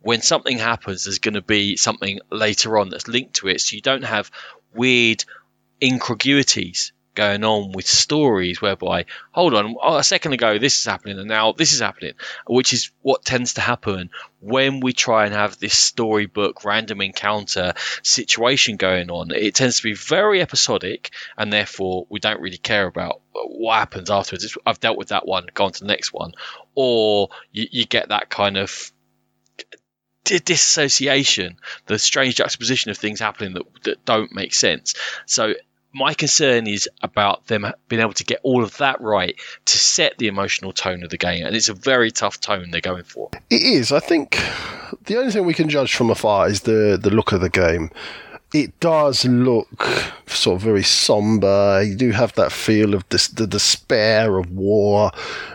Speaker 2: when something happens, there's going to be something later on that's linked to it, so you don't have weird incongruities going on with stories whereby, hold on, a second ago this is happening and now this is happening, which is what tends to happen when we try and have this storybook random encounter situation going on. It tends to be very episodic and therefore we don't really care about what happens afterwards. I've dealt with that one, go on to the next one. Or you, you get that kind of disassociation, the strange juxtaposition of things happening that, that don't make sense. So my concern is about them being able to get all of that right to set the emotional tone of the game, and it's a very tough tone they're going for.
Speaker 1: It is. I think the only thing we can judge from afar is the the look of the game. it does look sort of very somber. You do have that feel of the despair of war,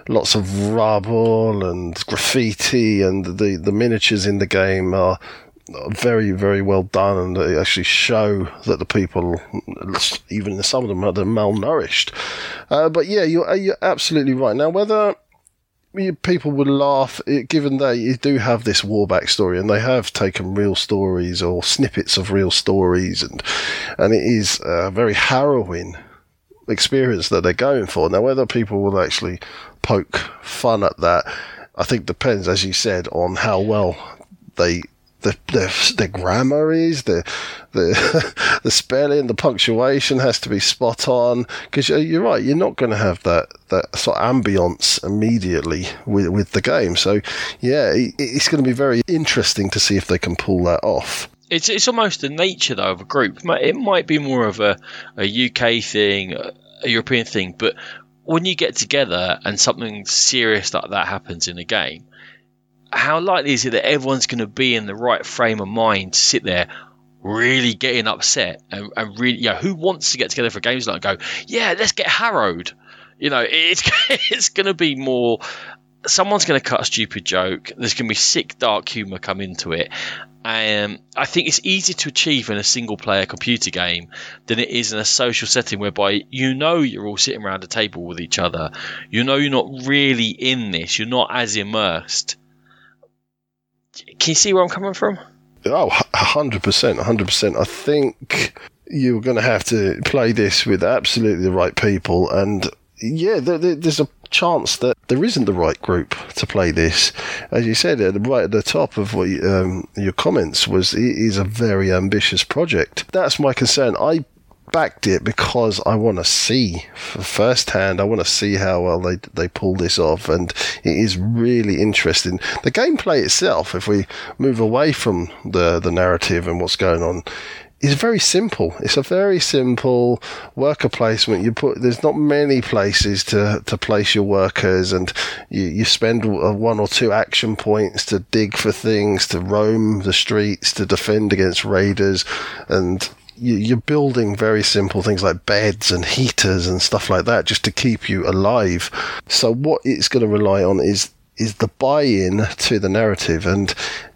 Speaker 1: lots of rubble and graffiti, and the, the miniatures in the game are very, very well done, and they actually show that the people, even some of them, are malnourished. Uh, but yeah, you're, you're absolutely right. Now, whether people would laugh given they you do have this war backstory and they have taken real stories or snippets of real stories and and it is a very harrowing experience that they're going for now whether people will actually poke fun at that i think depends as you said on how well they the, the, the grammar is, the, the, the spelling, the punctuation has to be spot on. Because uh, you're right, you're not going to have that, that sort of ambience immediately with, with the game. So, yeah, it, it's going to be very interesting to see if they can pull that off.
Speaker 2: It's, it's almost the nature, though, of a group. It might be more of a, a UK thing, a European thing, but when you get together and something serious like that happens in a game, how likely is it that everyone's going to be in the right frame of mind to sit there really getting upset and, and really, you know, who wants to get together for games like go, yeah, let's get harrowed. You know, it's it's going to be more. Someone's going to cut a stupid joke. There's going to be sick, dark humor come into it. Um, I think it's easier to achieve in a single player computer game than it is in a social setting whereby you know you're all sitting around a table with each other. You know you're not really in this. You're not as immersed. Can you see where I'm coming from?
Speaker 1: Oh, 100%. 100%. I think you're going to have to play this with absolutely the right people. And yeah, there's a chance that there isn't the right group to play this. As you said, right at the top of what you, um, your comments was, it is a very ambitious project. That's my concern. I backed it because I want to see firsthand. I want to see how well they they pull this off, and it is really interesting. The gameplay itself, if we move away from the the narrative and what's going on, is very simple. It's a very simple worker placement. You put there's not many places to, to place your workers, and you, you spend uh, one or two action points to dig for things, to roam the streets, to defend against raiders, and you're building very simple things like beds and heaters and stuff like that just to keep you alive. So what it's going to rely on is is the buy-in to the narrative, and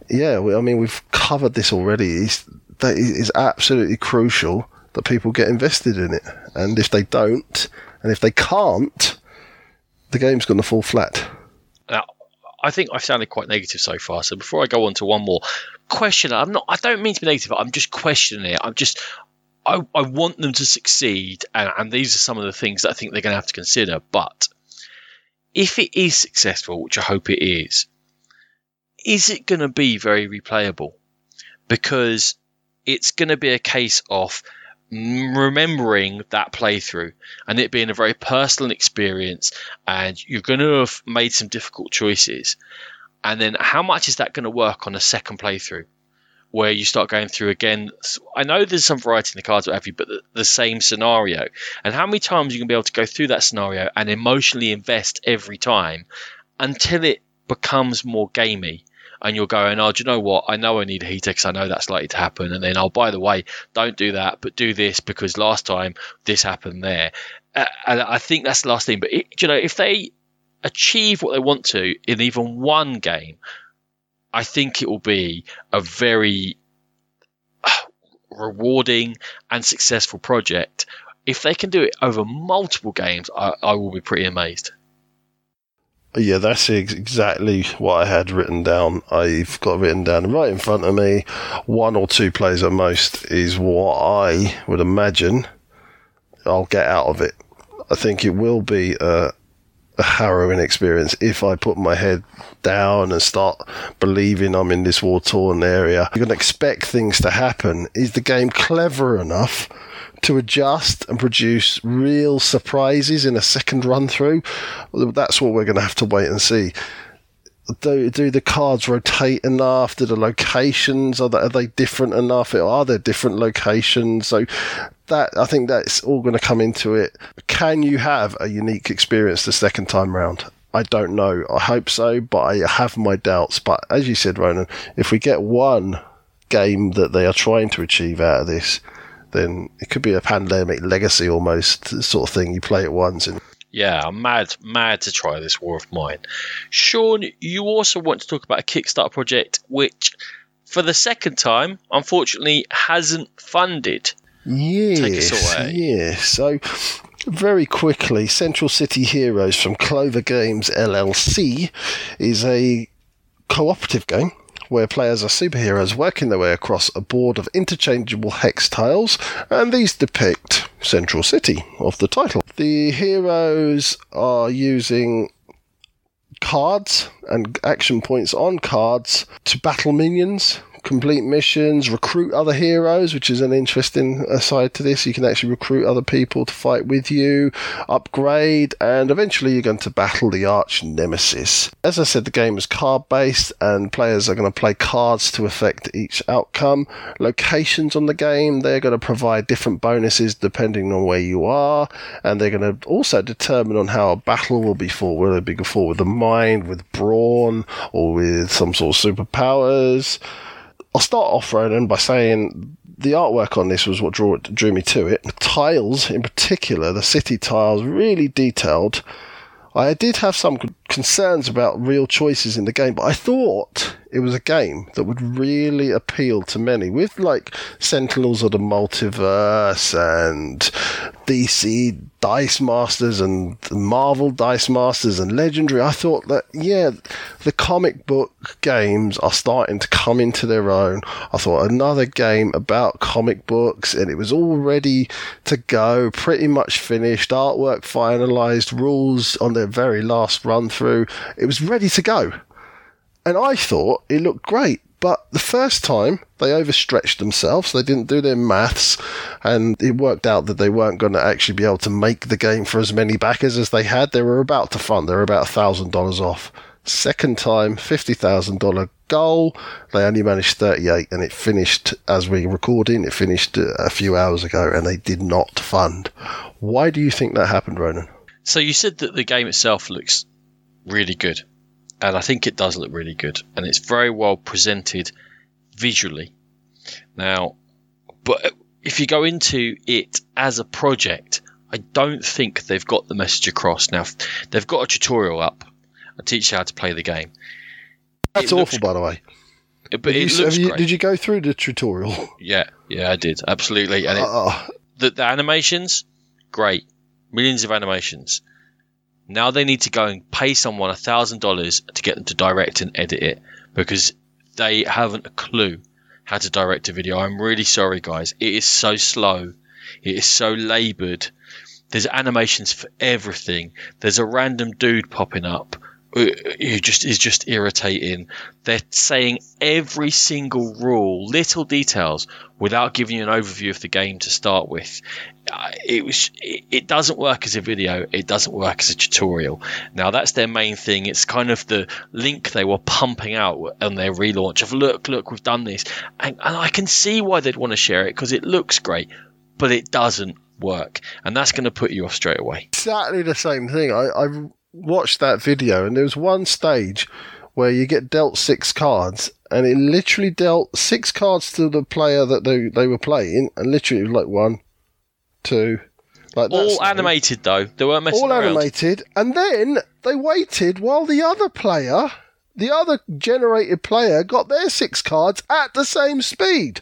Speaker 1: yeah, I mean we've covered this already. It's, that is absolutely crucial that people get invested in it, and if they don't, and if they can't, the game's going to fall flat.
Speaker 2: I think I've sounded quite negative so far. So before I go on to one more, question. I'm not. I don't mean to be negative. I'm just questioning it. I'm just. I, I want them to succeed, and, and these are some of the things that I think they're going to have to consider. But if it is successful, which I hope it is, is it going to be very replayable? Because it's going to be a case of remembering that playthrough and it being a very personal experience and you're going to have made some difficult choices and then how much is that going to work on a second playthrough where you start going through again? I know there's some variety in the cards, what have you, but the, the same scenario. And how many times you can be able to go through that scenario and emotionally invest every time until it becomes more gamey and you're going, oh, do you know what? I know I need a heater because I know that's likely to happen. And then, oh, by the way, don't do that, but do this because last time this happened there. And I think that's the last thing. But it, you know, if they achieve what they want to in even one game, I think it will be a very uh, rewarding and successful project. If they can do it over multiple games, I, I will be pretty amazed.
Speaker 1: Yeah, that's exactly what I had written down. I've got written down right in front of me. One or two plays at most is what I would imagine I'll get out of it. I think it will be a, a harrowing experience if I put my head down and start believing I'm in this war torn area. You're going to expect things to happen. Is the game clever enough to adjust and produce real surprises in a second run through? That's what we're going to have to wait and see. Do, do the cards rotate enough? Do the locations are they, are they different enough? Are there different locations? So that I think that's all going to come into it. Can you have a unique experience the second time round? I don't know. I hope so, but I have my doubts. But as you said, Ronan, if we get one game that they are trying to achieve out of this, then it could be a pandemic legacy almost sort of thing. You play it once and
Speaker 2: yeah, I'm mad, mad to try this War of Mine. Sean, you also want to talk about a Kickstarter project which, for the second time, unfortunately hasn't funded.
Speaker 1: Yes, yes. So, very quickly, Central City Heroes from Clover Games LLC is a cooperative game where players are superheroes working their way across a board of interchangeable hex tiles, and these depict Central City of the title. The heroes are using cards and action points on cards to battle minions complete missions, recruit other heroes, which is an interesting aside to this. You can actually recruit other people to fight with you, upgrade, and eventually you're going to battle the arch nemesis. As I said, the game is card based, and players are going to play cards to affect each outcome. Locations on the game, they're going to provide different bonuses depending on where you are, and they're going to also determine on how a battle will be fought, whether it be fought with the mind, with brawn, or with some sort of superpowers. I'll start off, Ronan, by saying the artwork on this was what drew, drew me to it. The tiles, in particular, the city tiles, really detailed. I did have some concerns about real choices in the game, but I thought it was a game that would really appeal to many with like Sentinels of the Multiverse and DC Dice Masters and Marvel Dice Masters and Legendary. I thought that, yeah, the comic book games are starting to come into their own. I thought another game about comic books and it was all ready to go, pretty much finished, artwork finalized, rules on their very last run through. It was ready to go. And I thought it looked great. But the first time they overstretched themselves, they didn't do their maths, and it worked out that they weren't going to actually be able to make the game for as many backers as they had. They were about to fund, they were about $1,000 off. Second time, $50,000 goal. They only managed 38 and it finished as we recording. It finished a few hours ago and they did not fund. Why do you think that happened, Ronan?
Speaker 2: So you said that the game itself looks really good and I think it does look really good, and it's very well presented visually. Now, but if you go into it as a project, I don't think they've got the message across. Now, they've got a tutorial up. I teach you how to play the game.
Speaker 1: That's it awful, by the way.
Speaker 2: But it you, looks
Speaker 1: you, Did you go through the tutorial?
Speaker 2: Yeah, yeah, I did absolutely. And it, uh, the, the animations, great, millions of animations. Now they need to go and pay someone $1,000 to get them to direct and edit it because they haven't a clue how to direct a video. I'm really sorry, guys. It is so slow. It is so labored. There's animations for everything. There's a random dude popping up uh, uh, who just is just irritating. They're saying every single rule, little details, without giving you an overview of the game to start with. Uh, it was. It, it doesn't work as a video. It doesn't work as a tutorial. Now that's their main thing. It's kind of the link they were pumping out on their relaunch of look, look, we've done this, and, and I can see why they'd want to share it because it looks great, but it doesn't work, and that's going to put you off straight away.
Speaker 1: Exactly the same thing. I, I watched that video, and there was one stage where you get dealt six cards, and it literally dealt six cards to the player that they they were playing, and literally it was like one,
Speaker 2: like all animated though. They weren't messing
Speaker 1: all
Speaker 2: around.
Speaker 1: animated, and then they waited while the other player, the other generated player, got their six cards at the same speed.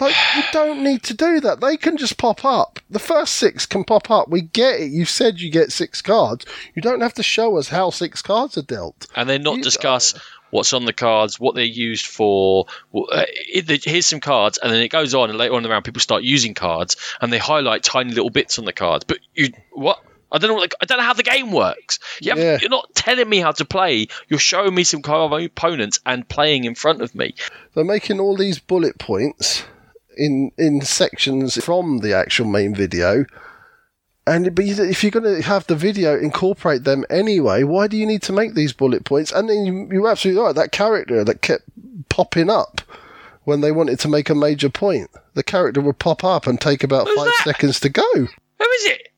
Speaker 1: Like, you don't need to do that. They can just pop up. The first six can pop up. We get it. You said you get six cards. You don't have to show us how six cards are dealt.
Speaker 2: And then not you, discuss what's on the cards, what they're used for. Uh, here's some cards, and then it goes on, and later on in the round, people start using cards, and they highlight tiny little bits on the cards. But you, what? I don't know. What the, I don't know how the game works. You yeah. You're not telling me how to play. You're showing me some opponents and playing in front of me.
Speaker 1: They're making all these bullet points in in sections from the actual main video. And but if you're going to have the video incorporate them anyway, why do you need to make these bullet points? And then you, you're absolutely right. That character that kept popping up when they wanted to make a major point, the character would pop up and take about
Speaker 2: Who's
Speaker 1: five
Speaker 2: that?
Speaker 1: seconds to go. Who
Speaker 2: is it?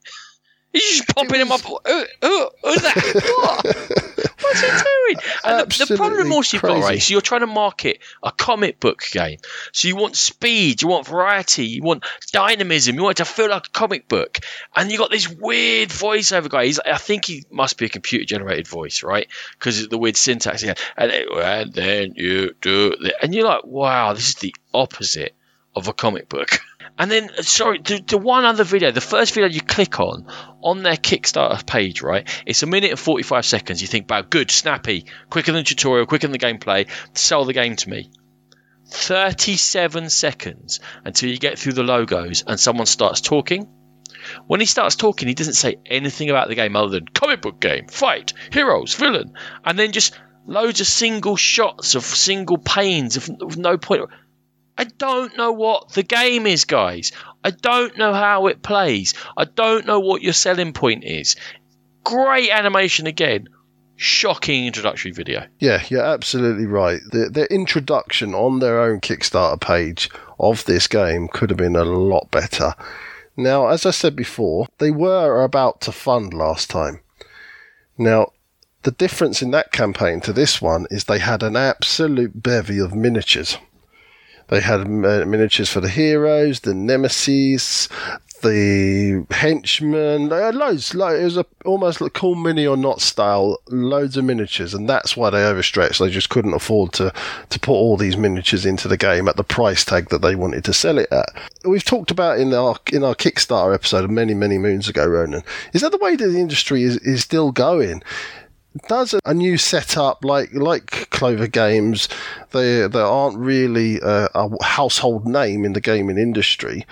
Speaker 2: He's just popping him up. Oh, oh, oh, who, who, who's that? What? What's he doing? And the, the problem also you've got, right, so you're trying to market a comic book game. So you want speed, you want variety, you want dynamism, you want it to feel like a comic book. And you got this weird voiceover guy. He's, I think he must be a computer generated voice, right? Because of the weird syntax. And, and then you do, and you're like, wow, this is the opposite of a comic book. And then, sorry, the, the, one other video, the first video you click on on their Kickstarter page, right? It's a minute and 45 seconds. You think about good, snappy, quicker than tutorial, quicker than the gameplay, sell the game to me. 37 seconds until you get through the logos and someone starts talking. When he starts talking, he doesn't say anything about the game other than comic book game, fight, heroes, villain, and then just loads of single shots of single panes of, of no point. I don't know what the game is, guys. I don't know how it plays. I don't know what your selling point is. Great animation again. Shocking introductory video.
Speaker 1: Yeah, you're absolutely right. The, the introduction on their own Kickstarter page of this game could have been a lot better. Now, as I said before, they were about to fund last time. Now, the difference in that campaign to this one is they had an absolute bevy of miniatures. They had uh, miniatures for the heroes, the nemesis, the henchmen, they had loads. Like, it was a, almost like cool mini or not style, loads of miniatures, and that's why they overstretched. They just couldn't afford to to put all these miniatures into the game at the price tag that they wanted to sell it at. We've talked about in our in our Kickstarter episode many many moons ago, Ronan. Is that the way that the industry is is still going? Does a new setup like like Clover Games. They they aren't really a, a household name in the gaming industry.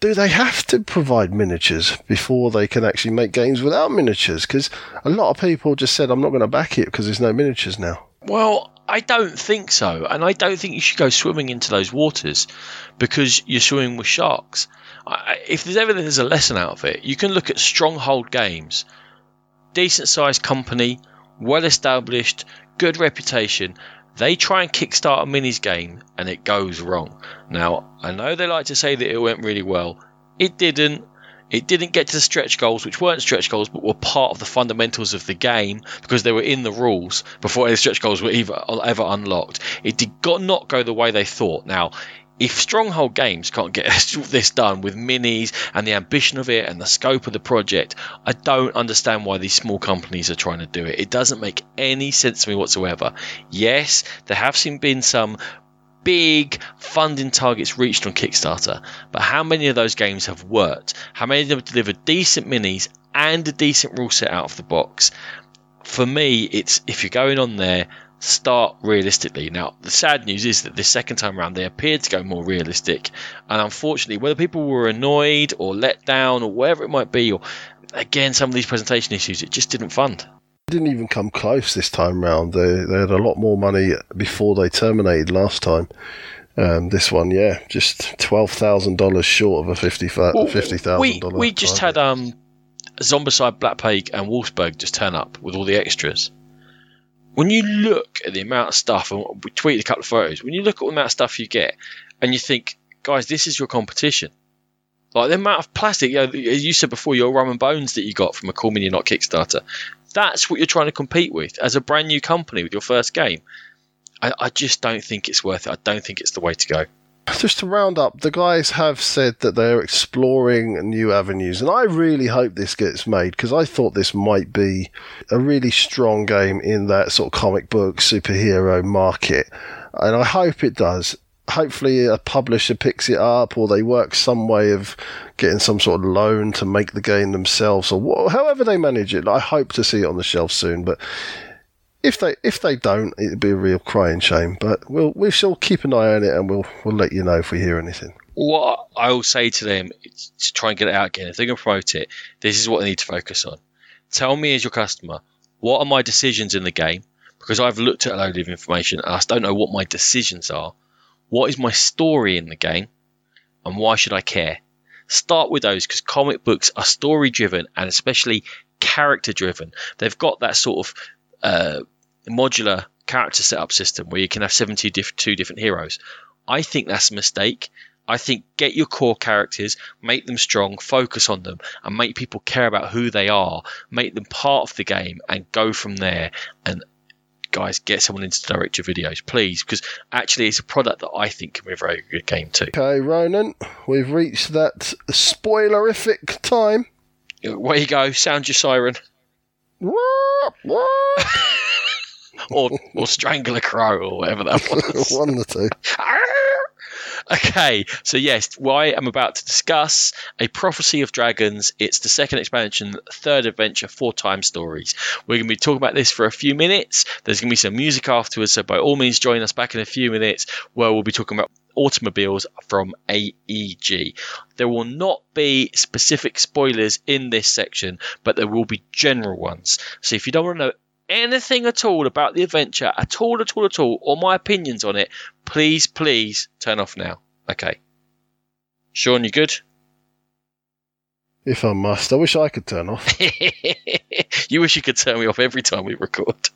Speaker 1: Do they have to provide miniatures before they can actually make games without miniatures? Because a lot of people just said, "I'm not going to back it because there's no miniatures now."
Speaker 2: Well, I don't think so, and I don't think you should go swimming into those waters because you're swimming with sharks. if there's ever there's a lesson out of it, you can look at stronghold games decent sized company, well established, good reputation. They try and kickstart a minis game and it goes wrong. Now, I know they like to say that it went really well. It didn't. It didn't get to the stretch goals, which weren't stretch goals, but were part of the fundamentals of the game because they were in the rules before any stretch goals were ever, ever unlocked. It did not go the way they thought. Now, if Stronghold Games can't get this done with minis and the ambition of it and the scope of the project, I don't understand why these small companies are trying to do it. It doesn't make any sense to me whatsoever. Yes, there have been some big funding targets reached on Kickstarter, but how many of those games have worked? How many of them have delivered decent minis and a decent rule set out of the box? For me, it's if you're going on there, start realistically. Now, the sad news is that this second time around they appeared to go more realistic, and unfortunately, whether people were annoyed or let down or whatever it might be, or again some of these presentation issues, it just didn't fund.
Speaker 1: Didn't even come close this time round. They they had a lot more money before they terminated last time. Um, this one, yeah, just twelve thousand dollars short of a fifty thousand
Speaker 2: we, We just target. had um, Zombicide, Black Plague, and Wulfsburg just turn up with all the extras when you look at the amount of stuff, and we tweeted a couple of photos, when you look at the amount of stuff you get, and you think, guys, this is your competition. Like the amount of plastic, you know, as you said before, your rum and bones that you got from a Cool Mini Not Kickstarter, that's what you're trying to compete with as a brand new company with your first game. I, I just don't think it's worth it. I don't think it's the way to go
Speaker 1: just to round up, the guys have said that they're exploring new avenues, and I really hope this gets made because I thought this might be a really strong game in that sort of comic book superhero market, and I hope it does. Hopefully, a publisher picks it up, or they work some way of getting some sort of loan to make the game themselves, or wh- however they manage it. I hope to see it on the shelf soon, but if they if they don't, it'd be a real crying shame. But we'll we shall keep an eye on it, and we'll we'll let you know if we hear anything.
Speaker 2: What I will say to them to try and get it out again, if going to promote it, this is what they need to focus on. Tell me as your customer, what are my decisions in the game? Because I've looked at a load of information and I don't know what my decisions are. What is my story in the game? And why should I care? Start with those because comic books are story driven and especially character driven. They've got that sort of uh, modular character setup system where you can have 72 different heroes. I think that's a mistake. I think get your core characters, make them strong, focus on them, and make people care about who they are, make them part of the game, and go from there. And guys, get someone into direct your videos, please, because actually it's a product that I think can be a very good game too.
Speaker 1: Okay, Ronan, we've reached that spoilerific time.
Speaker 2: Way you go, sound your siren. or or strangle a crow or whatever that was.
Speaker 1: One or two.
Speaker 2: Okay, so yes, why I'm about to discuss A Prophecy of Dragons. It's the second expansion, third adventure, for time stories. We're going to be talking about this for a few minutes. There's going to be some music afterwards, so by all means, join us back in a few minutes where we'll be talking about automobiles from AEG. There will not be specific spoilers in this section, but there will be general ones. So if you don't want to know anything at all about the adventure, at all, at all, at all, or my opinions on it, please, please turn off now. Okay. Sean, you good?
Speaker 1: If I must, I wish I could turn off.
Speaker 2: you wish you could turn me off every time we record.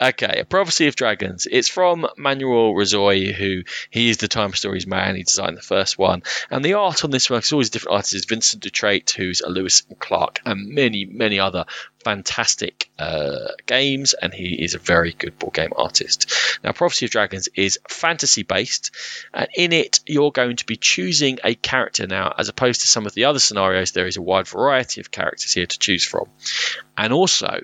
Speaker 2: Okay, A Prophecy of Dragons. It's from Manuel Rozoy, who he is the Time Stories man. He designed the first one. And the art on this one, it's always different artists. Vincent Dutrait, who's a Lewis and Clark, and many, many other fantastic uh, games. And he is a very good board game artist. Now, Prophecy of Dragons is fantasy based. And in it, you're going to be choosing a character now, as opposed to some of the other scenarios, there is a wide variety of characters here to choose from. And also,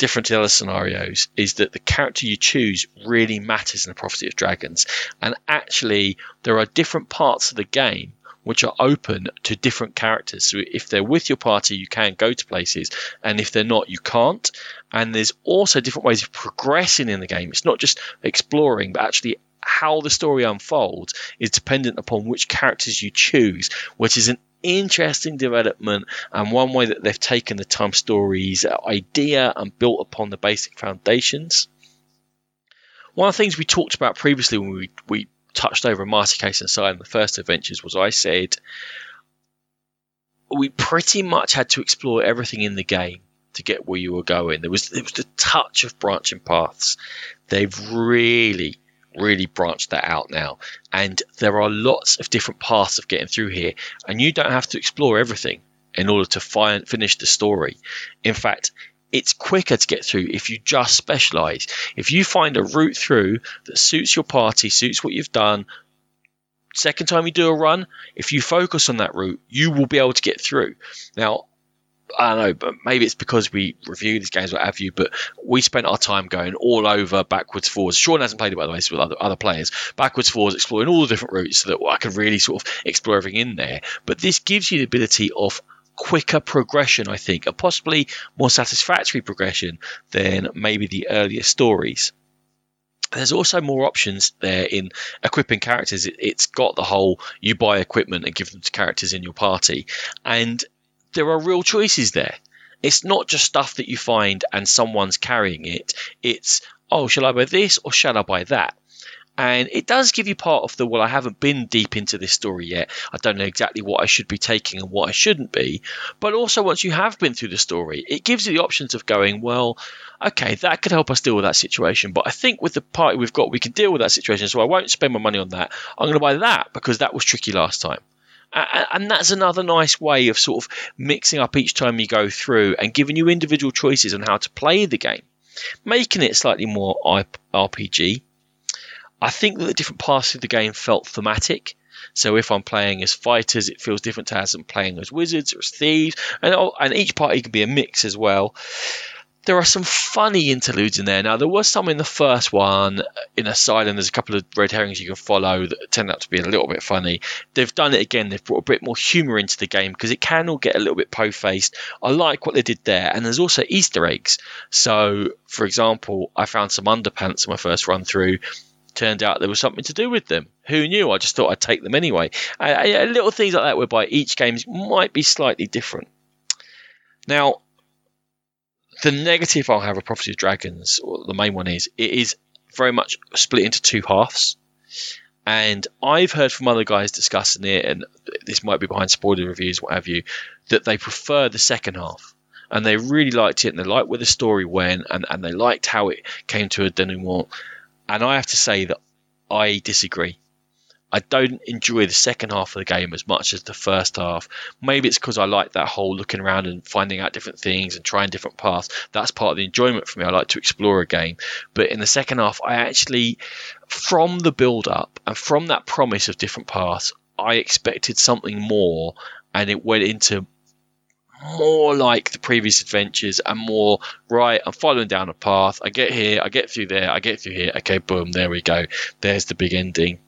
Speaker 2: different to other scenarios is that the character you choose really matters in the Prophecy of Dragons. And actually, there are different parts of the game which are open to different characters. So if they're with your party, you can go to places, and if they're not, you can't. And there's also different ways of progressing in the game. It's not just exploring, but actually how the story unfolds is dependent upon which characters you choose, which is an interesting development and one way that they've taken the time stories idea and built upon the basic foundations. One of the things we talked about previously when we, we touched over Marcy Case inside in the first adventures was I said we pretty much had to explore everything in the game to get where you were going. There was there was the touch of branching paths. They've really really branched that out now. And there are lots of different paths of getting through here, and you don't have to explore everything in order to find, finish the story. In fact, it's quicker to get through if you just specialize. If you find a route through that suits your party, suits what you've done, second time you do a run, if you focus on that route, you will be able to get through. Now, I don't know, but maybe it's because we review these games, what have you. But we spent our time going all over backwards, forwards. Sean hasn't played it by the way, so with other, other players, backwards, forwards, exploring all the different routes so that I can really sort of explore everything in there. But this gives you the ability of quicker progression, I think, and possibly more satisfactory progression than maybe the earlier stories. There's also more options there in equipping characters. It, has got the whole you buy equipment and give them to characters in your party, and there are real choices there. It's not just stuff that you find and someone's carrying it. It's, oh, shall I buy this or shall I buy that? And it does give you part of the, well, I haven't been deep into this story yet. I don't know exactly what I should be taking and what I shouldn't be. But also, once you have been through the story, it gives you the options of going, well, okay, that could help us deal with that situation. But I think with the party we've got, we can deal with that situation. So I won't spend my money on that. I'm going to buy that because that was tricky last time and that's another nice way of sort of mixing up each time you go through and giving you individual choices on how to play the game, making it slightly more RPG. I think that the different parts of the game felt thematic. So if I'm playing as fighters, it feels different to as I'm playing as wizards or as thieves, and, oh, and each party can be a mix as well there are some funny interludes in there. Now, there was some in the first one in Asylum. There's a couple of red herrings you can follow that turned out to be a little bit funny. They've done it again. They've brought a bit more humour into the game because it can all get a little bit po faced. I like what they did there. And there's also Easter eggs. So, for example, I found some underpants in my first run through. Turned out there was something to do with them. Who knew? I just thought I'd take them anyway. I, little things like that, whereby each game might be slightly different. Now, the negative I'll have a Prophecy of Dragons, or the main one is, it is very much split into two halves. And I've heard from other guys discussing it, and this might be behind spoiler reviews, what have you, that they prefer the second half. And they really liked it, and they liked where the story went, and, and they liked how it came to a denouement. And I have to say that I disagree. I don't enjoy the second half of the game as much as the first half. Maybe it's because I like that whole looking around and finding out different things and trying different paths. That's part of the enjoyment for me. I like to explore a game. But in the second half, I actually, from the build up and from that promise of different paths, I expected something more and it went into more like the previous adventures and more right i'm following down a path i get here i get through there i get through here okay boom there we go there's the big ending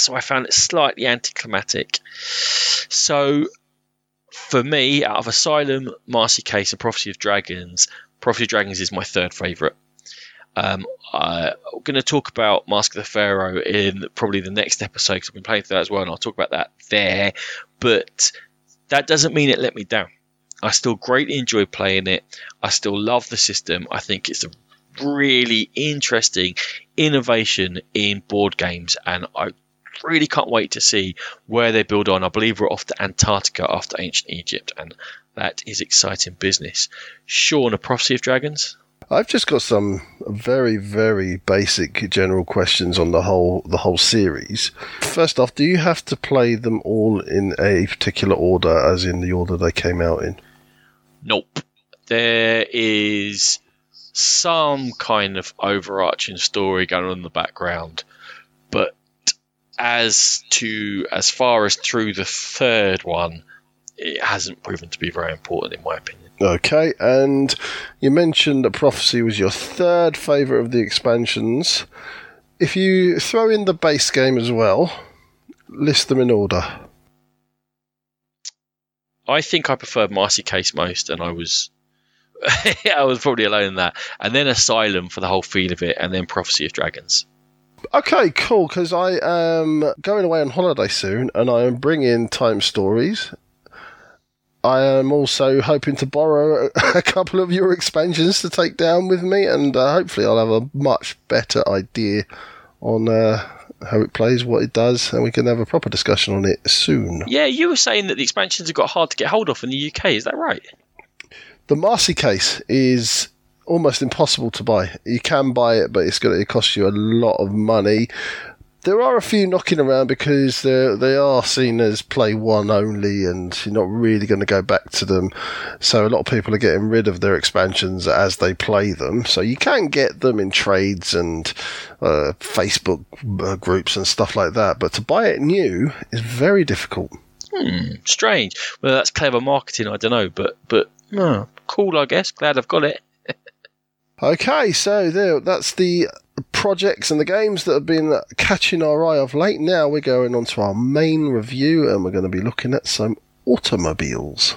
Speaker 2: so I found it slightly anticlimactic. So for me, out of Asylum, Marcy Case, and Prophecy of Dragons, Prophecy of Dragons is my third favourite. Um, I'm going to talk about Mask of the Pharaoh in probably the next episode because I've been playing through that as well, and I'll talk about that there. But that doesn't mean it let me down. I still greatly enjoy playing it. I still love the system. I think it's a really interesting innovation in board games, and I really can't wait to see where they build on. I believe we're off to Antarctica after ancient Egypt, and that is exciting business. Sean, a prophecy of dragons.
Speaker 1: I've just got some very, very basic general questions on the whole the whole series. First off, do you have to play them all in a particular order, as in the order they came out in?
Speaker 2: Nope. There is some kind of overarching story going on in the background, as to as far as through the third one, it hasn't proven to be very important in my opinion.
Speaker 1: Okay, and you mentioned that Prophecy was your third favourite of the expansions. If you throw in the base game as well, list them in order.
Speaker 2: I think I preferred Marcy Case most, and I was I was probably alone in that. And then Asylum for the whole feel of it, and then Prophecy of Dragons.
Speaker 1: Okay, cool. Because I am going away on holiday soon, and I am bringing T.I.M.E Stories. I am also hoping to borrow a, couple of your expansions to take down with me, and uh, hopefully, I'll have a much better idea on uh, how it plays, what it does, and we can have a proper discussion on it soon.
Speaker 2: Yeah, you were saying that the expansions have got hard to get hold of in the UK. Is that right?
Speaker 1: The Marcy Case is almost impossible to buy. You can buy it, but it's going to cost you a lot of money. There are a few knocking around because they are seen as play one only, and you're not really going to go back to them. So a lot of people are getting rid of their expansions as they play them. So you can get them in trades and uh, Facebook uh, groups and stuff like that, but to buy it new is very difficult.
Speaker 2: Hmm, strange. Well, that's clever marketing. I don't know, but but oh, cool. I guess. Glad I've got it.
Speaker 1: Okay, so there, that's the projects and the games that have been catching our eye of late. Now we're going on to our main review and we're going to be looking at some automobiles.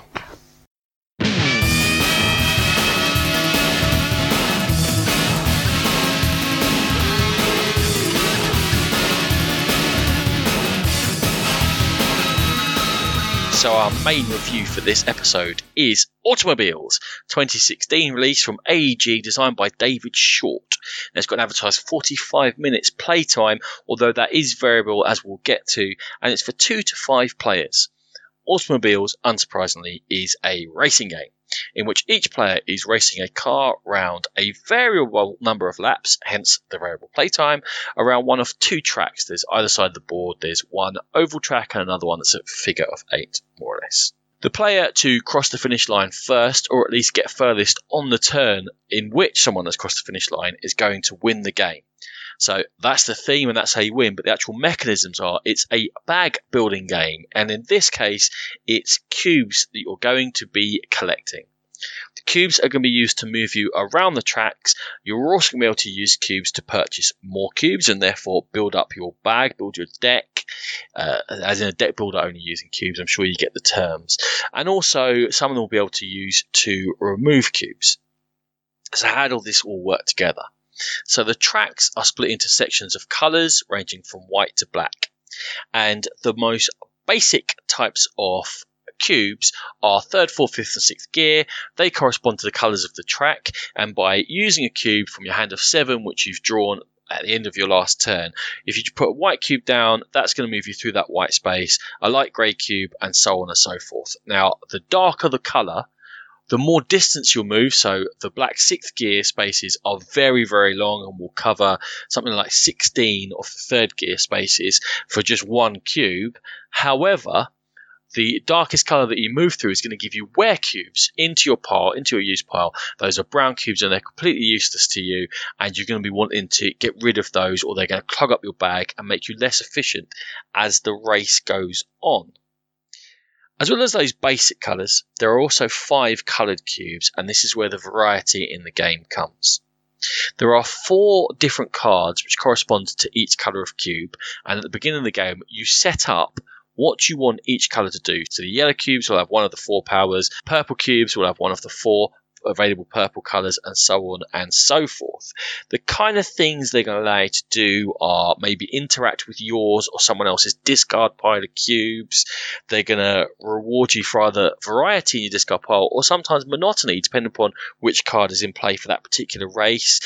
Speaker 2: So, our main review for this episode is Automobiles 2016, release from AEG, designed by David Short. And it's got an advertised 45 minutes playtime, although that is variable as we'll get to, and it's for two to five players. Automobiles, unsurprisingly, is a racing game in which each player is racing a car round a variable number of laps, hence the variable playtime, around one of two tracks. There's either side of the board, there's one oval track and another one that's a figure of eight, more or less. The player to cross the finish line first, or at least get furthest on the turn in which someone has crossed the finish line, is going to win the game. So that's the theme and that's how you win. But the actual mechanisms are it's a bag building game. And in this case, it's cubes that you're going to be collecting. The cubes are going to be used to move you around the tracks. You're also going to be able to use cubes to purchase more cubes and therefore build up your bag, build your deck, uh, as in a deck builder only using cubes. I'm sure you get the terms. And also, some of them will be able to use to remove cubes. So, how does this all work together? So the tracks are split into sections of colours ranging from white to black. And the most basic types of cubes are third, fourth, fifth, and sixth gear. They correspond to the colours of the track, and by using a cube from your hand of seven, which you've drawn at the end of your last turn, if you put a white cube down, that's going to move you through that white space, a light grey cube, and so on and so forth. Now, the darker the colour, The more distance you'll move, so the black sixth gear spaces are very, very long and will cover something like 16 of the third gear spaces for just one cube. However, the darkest color that you move through is going to give you wear cubes into your pile, into your use pile. Those are brown cubes and they're completely useless to you, and you're going to be wanting to get rid of those, or they're going to clog up your bag and make you less efficient as the race goes on. As well as those basic colours, there are also five coloured cubes, and this is where the variety in the game comes. There are four different cards which correspond to each colour of cube, and at the beginning of the game, you set up what you want each colour to do. So the yellow cubes will have one of the four powers, purple cubes will have one of the four, available purple colors and so on and so forth. The kind of things they're going to allow you to do are maybe interact with yours or someone else's discard pile of cubes. They're going to reward you for either variety in your discard pile or sometimes monotony, depending upon which card is in play for that particular race.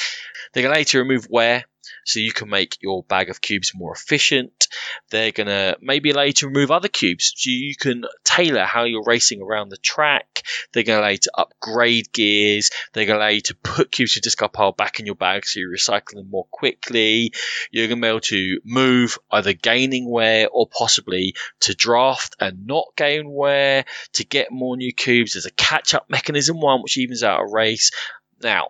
Speaker 2: They're going to allow you to remove wear so you can make your bag of cubes more efficient. They're going to maybe allow you to remove other cubes so you can tailor how you're racing around the track. They're going to allow you to upgrade gears. They're going to allow you to put cubes you discard pile back in your bag so you recycle them more quickly. You're going to be able to move either gaining wear or possibly to draft and not gain wear to get more new cubes. There's a catch up mechanism one which evens out a race. Now,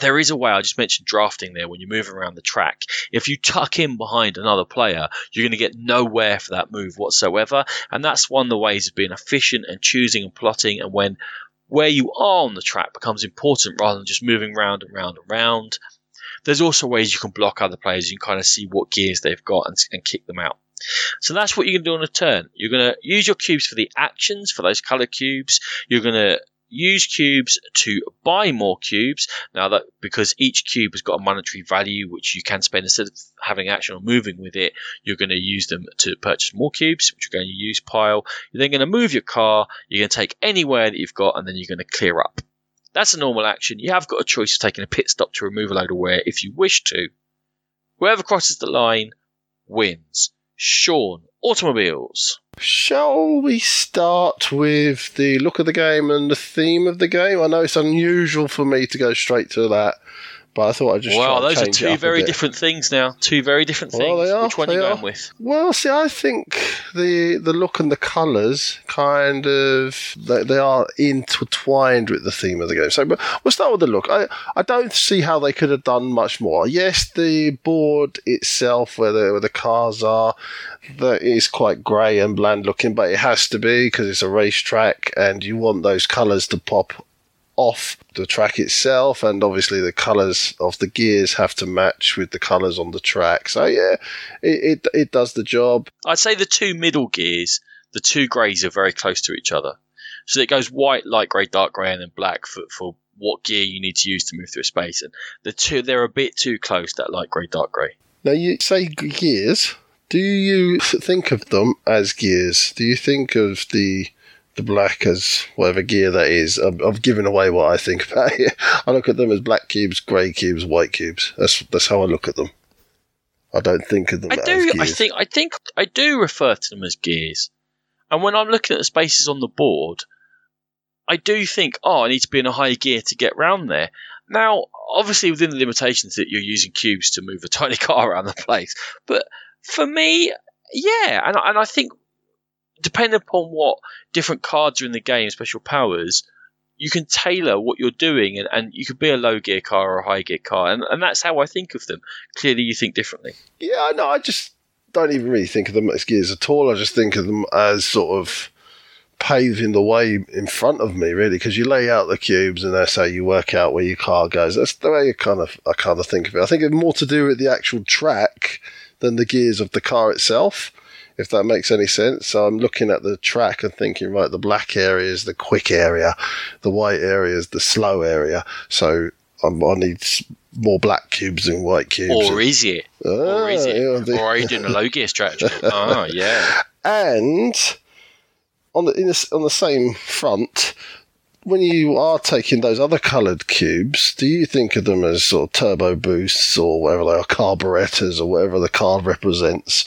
Speaker 2: there is a way, I just mentioned drafting there when you're moving around the track. If you tuck in behind another player, you're going to get nowhere for that move whatsoever. And that's one of the ways of being efficient and choosing and plotting. And when where you are on the track becomes important rather than just moving round and round and round. There's also ways you can block other players. You can kind of see what gears they've got and, and kick them out. So that's what you can do on a turn. You're going to use your cubes for the actions, for those color cubes. You're going to use cubes to buy more cubes. Now that because each cube has got a monetary value which you can spend instead of having action or moving with it, you're going to use them to purchase more cubes, which you're going to use pile. You're then going to move your car. You're going to take anywhere that you've got, and then you're going to clear up. That's a normal action. You have got a choice of taking a pit stop to remove a load of wear if you wish to. Whoever crosses the line wins. Sean, automobiles.
Speaker 1: Shall we start with the look of the game and the theme of the game? I know it's unusual for me to go straight to that, but I thought I'd just.
Speaker 2: Well, those are two very different things now. Two very different things. Well, they are, Which one are you going with?
Speaker 1: Well, see, I think the the look and the colours kind of they, they are intertwined with the theme of the game. So, but we'll start with the look. I I don't see how they could have done much more. Yes, the board itself, where the where the cars are, that is quite grey and bland looking, but it has to be because it's a racetrack, and you want those colours to pop off the track itself, and obviously the colours of the gears have to match with the colours on the track. So yeah, it, it, it does the job.
Speaker 2: I'd say the two middle gears, the two greys, are very close to each other. So it goes white, light grey, dark grey, and then black for, for what gear you need to use to move through a space. And the two they're a bit too close. That light grey, dark grey.
Speaker 1: Now you say gears. Do you think of them as gears? Do you think of the the black as whatever gear that is. I've, I've given away what I think about it. I look at them as black cubes, grey cubes, white cubes. That's that's how I look at them. I don't think of them.
Speaker 2: I do. I think. I think I do refer to them as gears. And when I'm looking at the spaces on the board, I do think, oh, I need to be in a higher gear to get round there. Now, obviously, within the limitations that you're using cubes to move a tiny car around the place, but for me, yeah, and and I think depending upon what different cards are in the game, special powers, you can tailor what you're doing, and, and you could be a low gear car or a high gear car, and, and that's how I think of them. Clearly, you think differently.
Speaker 1: Yeah, no, I just don't even really think of them as gears at all. I just think of them as sort of paving the way in front of me, really, because you lay out the cubes and that's how you work out where your car goes. That's the way you kind of I kind of think of it. I think it's more to do with the actual track than the gears of the car itself if that makes any sense. So I'm looking at the track and thinking, right, the black area is the quick area, the white area is the slow area. So I'm, i need more black cubes than white cubes.
Speaker 2: Or is it? Ah, or is it? Yeah, or are you doing a low gear strategy? oh, yeah.
Speaker 1: And on the, the on the same front, when you are taking those other coloured cubes, do you think of them as sort of turbo boosts or whatever they are, carburetors or whatever the card represents?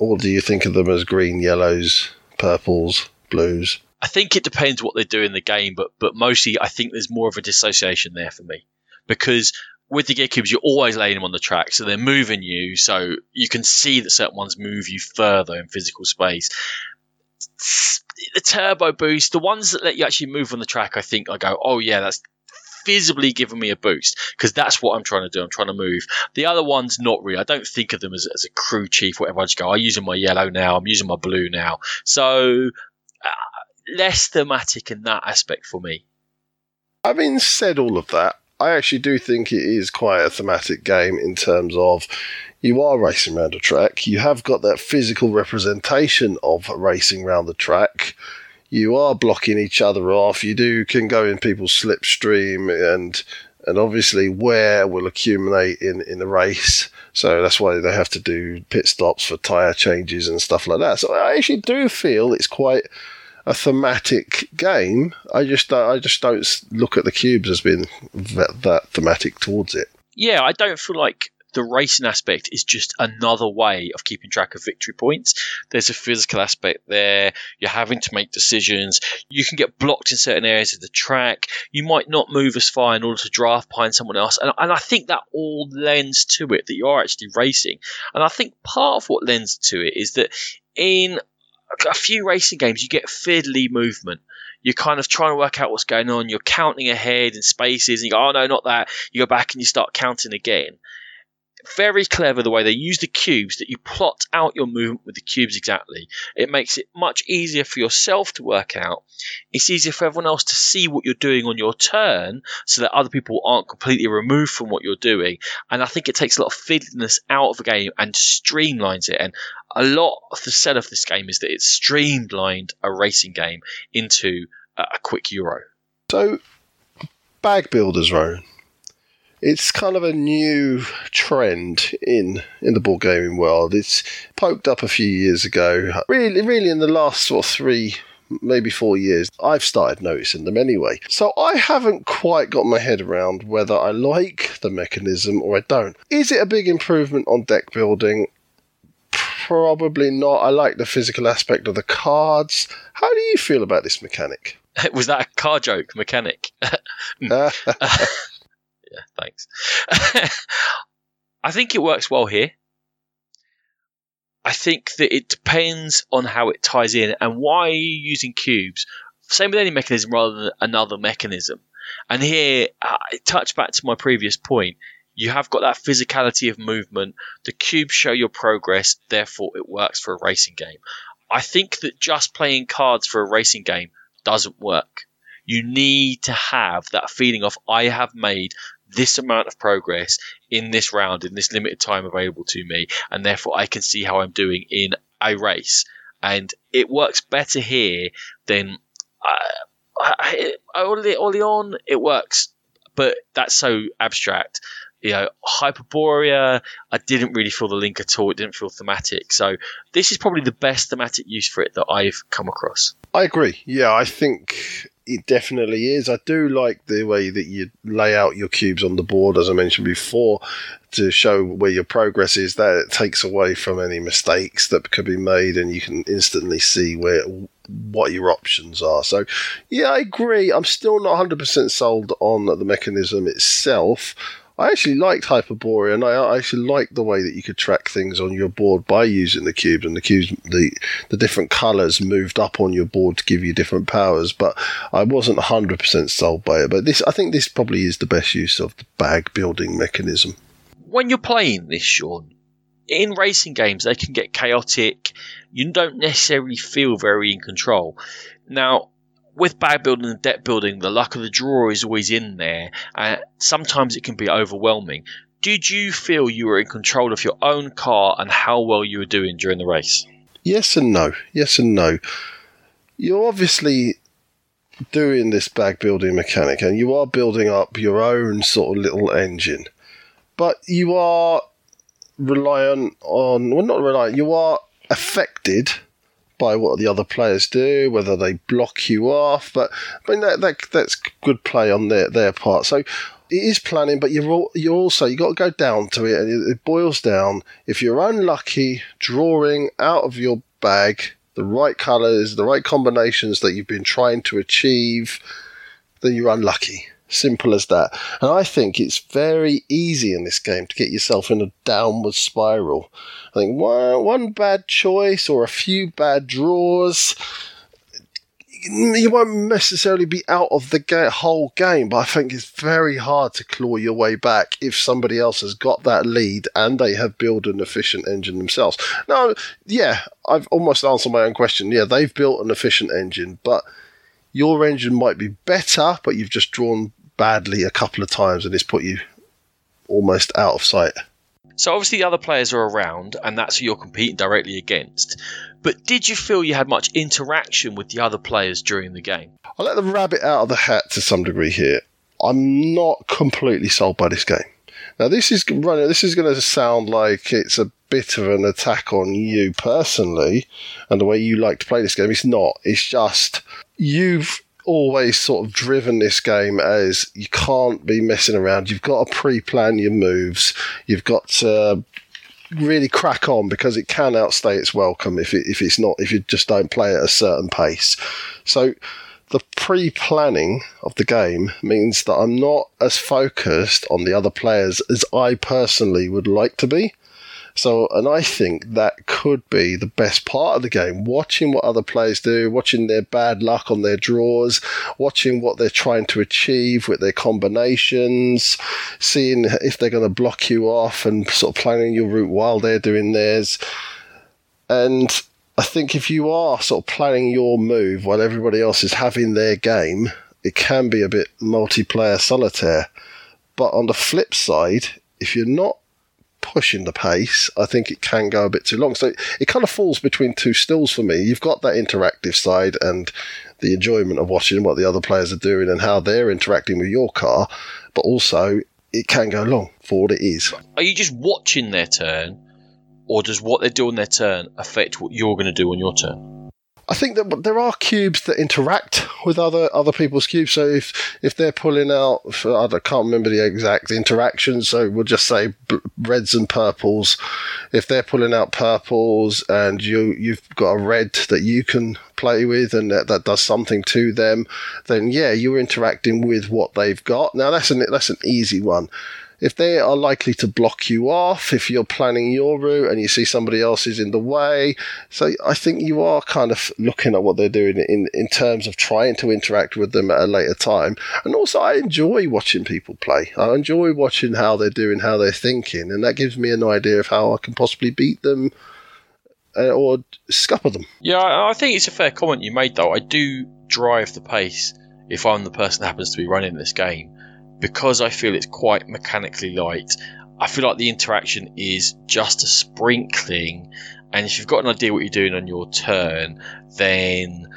Speaker 1: Or do you think of them as green, yellows, purples, blues?
Speaker 2: I think it depends what they do in the game, but but mostly I think there's more of a dissociation there for me because with the gear cubes you're always laying them on the track, so they're moving you, so you can see that certain ones move you further in physical space. The turbo boost, the ones that let you actually move on the track, I think I go, oh yeah, that's visibly giving me a boost because that's what I'm trying to do. I'm trying to move. The other ones, not really. I don't think of them as, as a crew chief, whatever. I just go, I'm using my yellow now. I'm using my blue now. So uh, less thematic in that aspect for me.
Speaker 1: Having said all of that, I actually do think it is quite a thematic game in terms of you are racing around a track. You have got that physical representation of racing around the track. You are blocking each other off. You do can go in people's slipstream and and obviously wear will accumulate in in the race. So that's why they have to do pit stops for tire changes and stuff like that. So I actually do feel it's quite a thematic game. I just I just don't look at the cubes as being that, that thematic towards it.
Speaker 2: Yeah, I don't feel like the racing aspect is just another way of keeping track of victory points. There's a physical aspect there. You're having to make decisions. You can get blocked in certain areas of the track. You might not move as far in order to draft behind someone else. And, and I think that all lends to it that you're actually racing. And I think part of what lends to it is that in a few racing games, you get fiddly movement. You're kind of trying to work out what's going on. You're counting ahead in spaces, and you go, "Oh no, not that." You go back and you start counting again very clever the way they use the cubes that you plot out your movement with the cubes exactly. It makes it much easier for yourself to work out. It's easier for everyone else to see what you're doing on your turn so that other people aren't completely removed from what you're doing. And I think it takes a lot of fiddliness out of the game and streamlines it. And a lot of the sell of this game is that it's streamlined a racing game into a quick Euro.
Speaker 1: So, bag builders, Ryan it's kind of a new trend in in the board gaming world. It's poked up a few years ago. Really, really, in the last sort of three maybe four years, I've started noticing them anyway. So I haven't quite got my head around whether I like the mechanism or I don't. Is it a big improvement on deck building? Probably not. I like the physical aspect of the cards. How do you feel about this mechanic?
Speaker 2: Was that a car joke, mechanic? Mm. Yeah, thanks. I think it works well here. I think that it depends on how it ties in and why are you using cubes. Same with any mechanism rather than another mechanism. And here, uh, touch back to my previous point. You have got that physicality of movement. The cubes show your progress, therefore it works for a racing game. I think that just playing cards for a racing game doesn't work. You need to have that feeling of I have made this amount of progress in this round in this limited time available to me, and therefore I can see how I'm doing in a race. And it works better here than uh, early, early on. It works, but that's so abstract. You know, Hyperborea, I didn't really feel the link at all. It didn't feel thematic. So this is probably the best thematic use for it that I've come across.
Speaker 1: I agree. Yeah, I think it definitely is. I do like the way that you lay out your cubes on the board, as I mentioned before, to show where your progress is. That it takes away from any mistakes that could be made, and you can instantly see where what your options are. So, yeah, I agree. I'm still not 100% sold on the mechanism itself. I actually liked Hyperborea, and I actually liked the way that you could track things on your board by using the cubes, and the cubes, the the different colours moved up on your board to give you different powers. But I wasn't hundred percent sold by it. But this, I think, this probably is the best use of the bag building mechanism.
Speaker 2: When you're playing this, Sean, in racing games, they can get chaotic. You don't necessarily feel very in control. Now, with bag building and deck building, the luck of the draw is always in there. Uh, sometimes it can be overwhelming. Did you feel you were in control of your own car and how well you were doing during the race?
Speaker 1: Yes and no. Yes and no. You're obviously doing this bag building mechanic and you are building up your own sort of little engine. But you are reliant on, well, not reliant, you are affected by what the other players do, whether they block you off. But I mean that, that that's good play on their their part. So it is planning, but you're you're also you got to go down to it, and it boils down. If you're unlucky drawing out of your bag the the right colours, the right combinations that you've been trying to achieve, then you're unlucky. Simple as that. And I think it's very easy in this game to get yourself in a downward spiral. I think one, one bad choice or a few bad draws, you won't necessarily be out of the ga- whole game, but I think it's very hard to claw your way back if somebody else has got that lead and they have built an efficient engine themselves. Now, yeah, I've almost answered my own question. Yeah, they've built an efficient engine, but your engine might be better, but you've just drawn badly a couple of times and it's put you almost out of sight.
Speaker 2: So obviously the other players are around, and that's who you're competing directly against. But did you feel you had much interaction with the other players during the game?
Speaker 1: I let the rabbit out of the hat to some degree here. I'm not completely sold by this game. Now this is running. This is going to sound like it's a bit of an attack on you personally and the way you like to play this game. It's not. It's just you've always sort of driven this game as you can't be messing around. You've got to pre-plan your moves. You've got to really crack on because it can outstay its welcome if it, if it's not if you just don't play at a certain pace. So the pre-planning of the game means that I'm not as focused on the other players as I personally would like to be. So, and I think that could be the best part of the game. Watching what other players do, watching their bad luck on their draws, watching what they're trying to achieve with their combinations, seeing if they're going to block you off and sort of planning your route while they're doing theirs. And I think if you are sort of planning your move while everybody else is having their game, it can be a bit multiplayer solitaire. But on the flip side, if you're not pushing the pace, I think it can go a bit too long. So it kind of falls between two stools for me. You've got that interactive side and the enjoyment of watching what the other players are doing and how they're interacting with your car, but also it can go long for what it is.
Speaker 2: Are you just watching their turn, or does what they do on their turn affect what you're going to do on your turn?
Speaker 1: I think that there are cubes that interact with other other people's cubes. So if if they're pulling out, I can't remember the exact interaction. So we'll just say reds and purples. If they're pulling out purples and you you've got a red that you can play with and that, that does something to them, then yeah, you're interacting with what they've got. Now that's an that's an easy one if they are likely to block you off if you're planning your route and you see somebody else is in the way. So I think you are kind of looking at what they're doing in, in terms of trying to interact with them at a later time. And also, I enjoy watching people play. I enjoy watching how they're doing, how they're thinking, and that gives me an idea of how I can possibly beat them. Uh, or scupper them.
Speaker 2: Yeah, I think it's a fair comment you made, though. I do drive the pace if I'm the person that happens to be running this game because I feel it's quite mechanically light, I feel like the interaction is just a sprinkling. And if you've got an idea what you're doing on your turn, then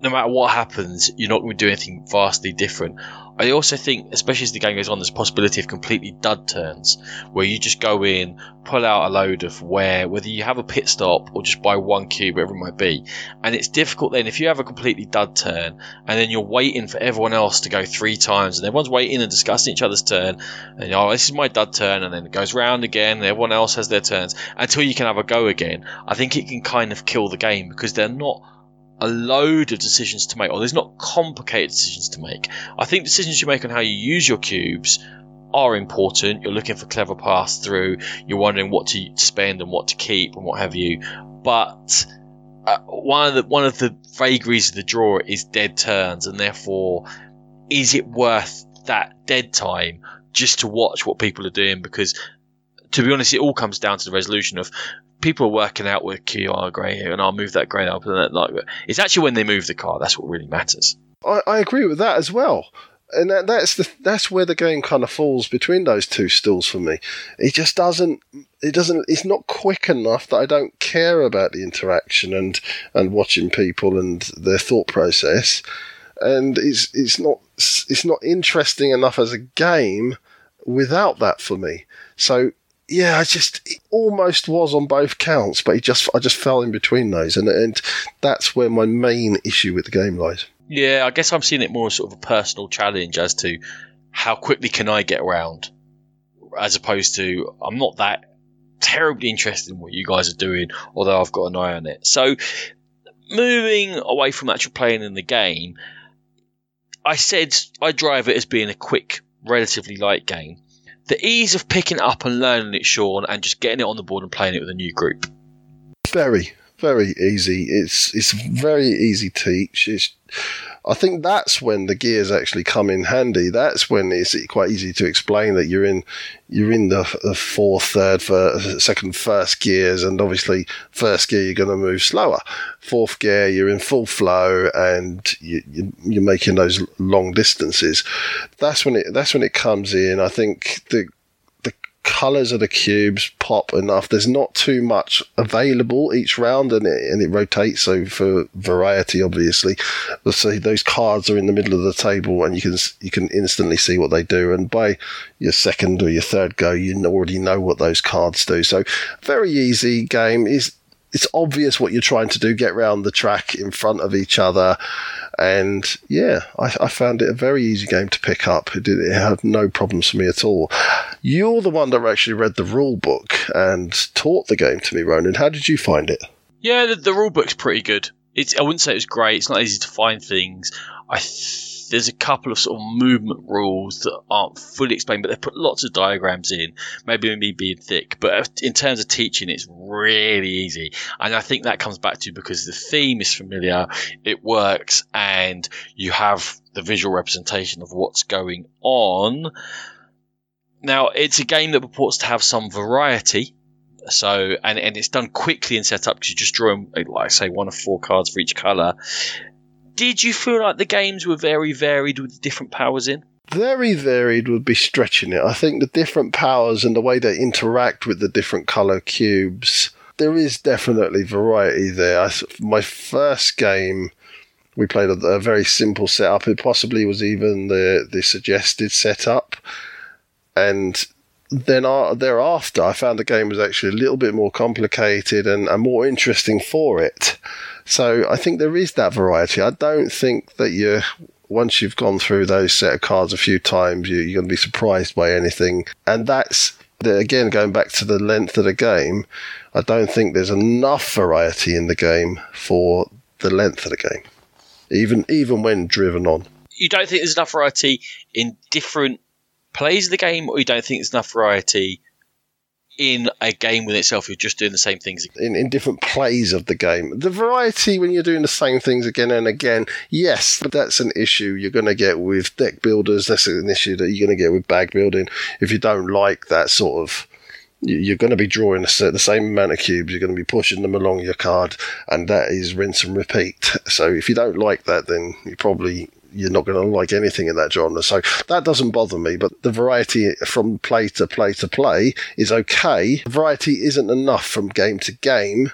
Speaker 2: no matter what happens, you're not going to do anything vastly different. I also think, especially as the game goes on, there's possibility of completely dud turns where you just go in, pull out a load of wear, whether you have a pit stop or just buy one cube, whatever it might be. And it's difficult then if you have a completely dud turn and then you're waiting for everyone else to go three times and everyone's waiting and discussing each other's turn and oh this is my dud turn and then it goes round again and everyone else has their turns until you can have a go again. I think it can kind of kill the game because they're not a load of decisions to make, or there's not complicated decisions to make. I think decisions you make on how you use your cubes are important. You're looking for clever paths through. You're wondering what to spend and what to keep and what have you. But uh, one of the one of the vagaries of the draw is dead turns, and therefore, is it worth that dead time just to watch what people are doing? Because to be honest, it all comes down to the resolution of people are working out with QR grey here, and I'll move that grey up, and like it's actually when they move the car that's what really matters.
Speaker 1: I, I agree with that as well. And that, that's the that's where the game kind of falls between those two stools for me. It just doesn't it doesn't it's not quick enough that I don't care about the interaction and and watching people and their thought process. And it's it's not it's not interesting enough as a game without that for me. So yeah, I just it almost was on both counts, but he just I just fell in between those, and and that's where my main issue with the game lies.
Speaker 2: Yeah, I guess I'm seeing it more as sort of a personal challenge as to how quickly can I get around, as opposed to I'm not that terribly interested in what you guys are doing, although I've got an eye on it. So moving away from actual playing in the game, I said I drive it as being a quick, relatively light game. The ease of picking it up and learning it, Sean, and just getting it on the board and playing it with a new group.
Speaker 1: Very, very easy. It's it's very easy to teach. It's, I think that's when the gears actually come in handy. That's when it's quite easy to explain that you're in you're in the, the fourth, third, first, second, first gears, and obviously first gear you're going to move slower. Fourth gear you're in full flow and you, you, you're making those long distances. That's when it that's when it comes in. I think the colors of the cubes pop enough. There's not too much available each round, and it, and it rotates. So for variety, obviously, let's those cards are in the middle of the table, and you can you can instantly see what they do. And by your second or your third go, you already know what those cards do. So very easy game. Is it's obvious what you're trying to do. Get around the track in front of each other. And yeah, I, I, found it a very easy game to pick up. It, did, it had no problems for me at all. You're the one that actually read the rule book and taught the game to me, Ronan. How did you find it?
Speaker 2: Yeah, the, the rule book's pretty good. It's, I wouldn't say it was great. It's not easy to find things. I there's a couple of sort of movement rules that aren't fully explained, but they put lots of diagrams in. Maybe me being thick, but in terms of teaching, it's really easy. And I think that comes back to because the theme is familiar, it works, and you have the visual representation of what's going on. Now, it's a game that purports to have some variety. So, and, and it's done quickly and set up because you just draw, like, say, one of four cards for each color did you feel like the games were very varied with different powers in?
Speaker 1: Very varied would be stretching it. I think the different powers and the way they interact with the different color cubes, there is definitely variety there. I, my first game, we played a, a, very simple setup. It possibly was even the the suggested setup, and then uh, thereafter, I found the game was actually a little bit more complicated and, and more interesting for it. So I think there is that variety. I don't think that you once you've gone through those set of cards a few times, you, are going to be surprised by anything. And that's the, again going back to the length of the game. I don't think there's enough variety in the game for the length of the game, even even when driven on.
Speaker 2: You don't think there's enough variety in different plays of the game, or you don't think there's enough variety in a game with itself, you're just doing the same things
Speaker 1: in, in different plays of the game. The variety when you're doing the same things again and again, yes, that's an issue you're going to get with deck builders. That's an issue that you're going to get with bag building. If you don't like that sort of you're going to be drawing the same amount of cubes. You're going to be pushing them along your card, and that is rinse and repeat. So if you don't like that, then you probably you're not going to like anything in that genre. So that doesn't bother me. But the variety from play to play to play is okay. The variety isn't enough from game to game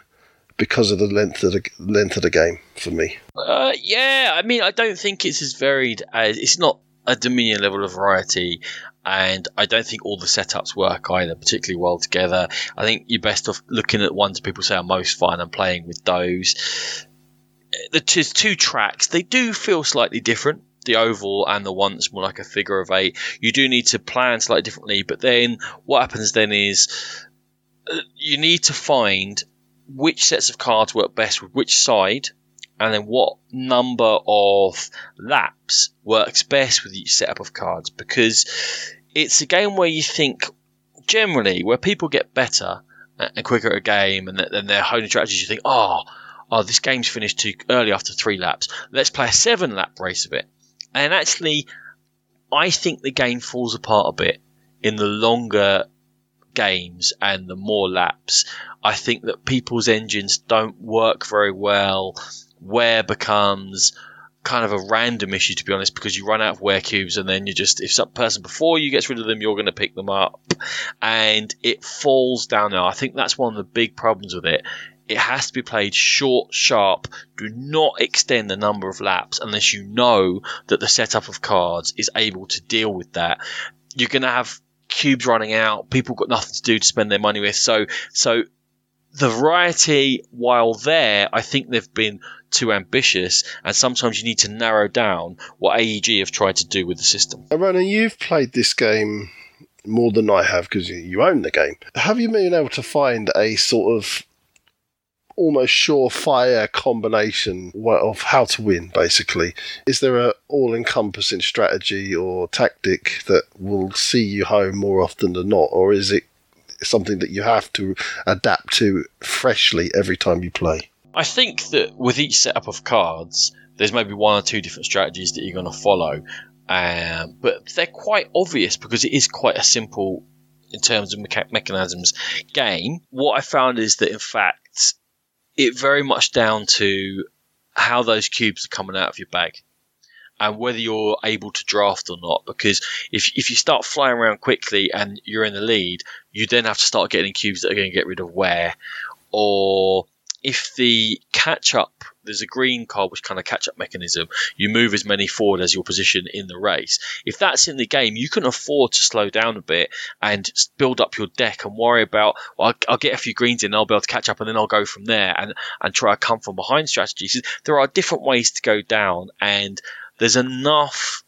Speaker 1: because of the length of the length of the game for me.
Speaker 2: Uh, yeah, I mean, I don't think it's as varied as it's not a Dominion level of variety, and I don't think all the setups work either particularly well together. I think you're best off looking at ones people say are most fun and playing with those the two, two tracks, they do feel slightly different. The oval and the one that's more like a figure of eight. You do need to plan slightly differently, but then what happens then is uh, you need to find which sets of cards work best with which side, and then what number of laps works best with each setup of cards. Because it's a game where you think generally where people get better and quicker at a game, and then their honing strategies, you think, oh oh, this game's finished too early after three laps. Let's play a seven lap race of it. And actually, I think the game falls apart a bit in the longer games and the more laps. I think that people's engines don't work very well. Wear becomes kind of a random issue, to be honest, because you run out of wear cubes and then you just, if some person before you gets rid of them, you're going to pick them up. And it falls down there. I think that's one of the big problems with it it has to be played short, sharp. Do not extend the number of laps unless you know that the setup of cards is able to deal with that. You're going to have cubes running out. People got nothing to do to spend their money with. So, so the variety, while there, I think they've been too ambitious, and sometimes you need to narrow down what AEG have tried to do with the system.
Speaker 1: Ronan, you've played this game more than I have because you own the game. Have you been able to find a sort of almost surefire combination of how to win, basically? Is there an all-encompassing strategy or tactic that will see you home more often than not, or is it something that you have to adapt to freshly every time you play?
Speaker 2: I think that with each setup of cards, there's maybe one or two different strategies that you're going to follow, um, but they're quite obvious because it is quite a simple in terms of mecha- mechanisms game. What I found is that in fact it very much down to how those cubes are coming out of your bag and whether you're able to draft or not. Because if, if you start flying around quickly and you're in the lead, you then have to start getting cubes that are going to get rid of wear. Or if the catch up there's a green card which kind of catch up mechanism. You move as many forward as your position in the race. If that's in the game, you can afford to slow down a bit and build up your deck and worry about, well, I'll, I'll get a few greens in, I'll be able to catch up, and then I'll go from there and, and try to come from behind strategies. There are different ways to go down, and there's enough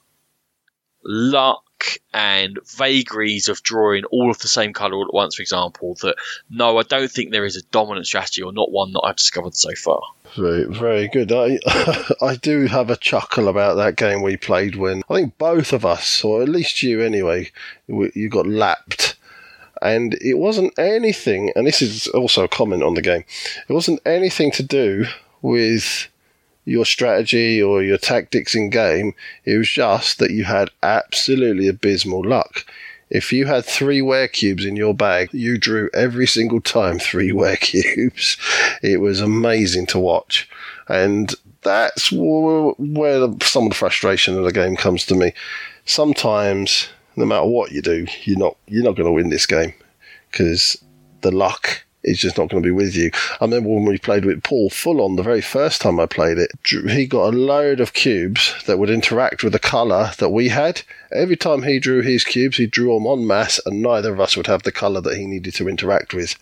Speaker 2: luck and vagaries of drawing all of the same colour all at once, for example, that no, I don't think there is a dominant strategy or not one that I've discovered so far.
Speaker 1: Very, very good. I, I do have a chuckle about that game we played when I think both of us, or at least you anyway, you got lapped. And it wasn't anything, and this is also a comment on the game, it wasn't anything to do with your strategy or your tactics in game. It was just that you had absolutely abysmal luck. If you had three wear cubes in your bag, you drew every single time three wear cubes. It was amazing to watch. And that's where some of the frustration of the game comes to me. Sometimes, no matter what you do, you're not you're not going to win this game because the luck is just not going to be with you. I remember when we played with Paul full on the very first time I played it, he got a load of cubes that would interact with the colour that we had. Every time he drew his cubes, he drew them en masse, and neither of us would have the colour that he needed to interact with.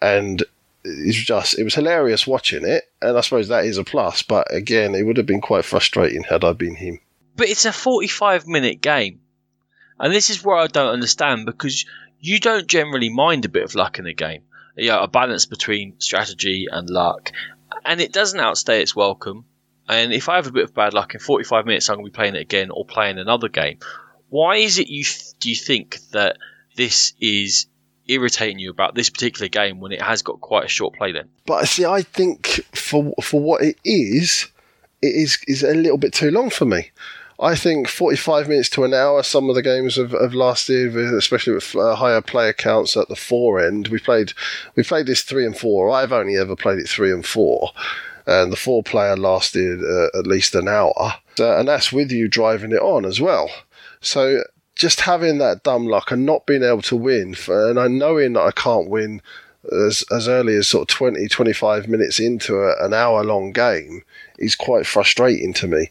Speaker 1: And it's just, it was hilarious watching it, and I suppose that is a plus, but again, it would have been quite frustrating had I been him.
Speaker 2: But it's a 45 minute game. And this is where I don't understand because you don't generally mind a bit of luck in a game you know, a balance between strategy and luck, and it doesn't outstay its welcome. And if I have a bit of bad luck in 45 minutes, I'm going to be playing it again or playing another game. Why is it you th- do you think that this is irritating you about this particular game when it has got quite a short play length?
Speaker 1: But see, I think for for what it is, it is is a little bit too long for me. I think 45 minutes to an hour, some of the games have, lasted, especially with uh, higher player counts at the four end. We played, we played this three and four. I've only ever played it three and four. And the four player lasted uh, at least an hour. and that's with you driving it on as well. So just having that dumb luck and not being able to win, for, and I knowing that I can't win as, as early as sort of 20, 25 minutes into a, an hour long game is quite frustrating to me.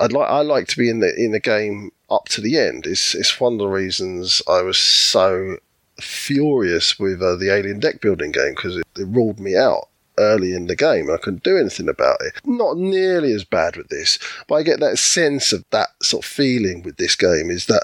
Speaker 1: I'd like I like to be in the in the game up to the end. It's it's one of the reasons I was so furious with uh, the Alien deck building game because it, it ruled me out early in the game. I couldn't do anything about it. Not nearly as bad with this, but I get that sense of that sort of feeling with this game is that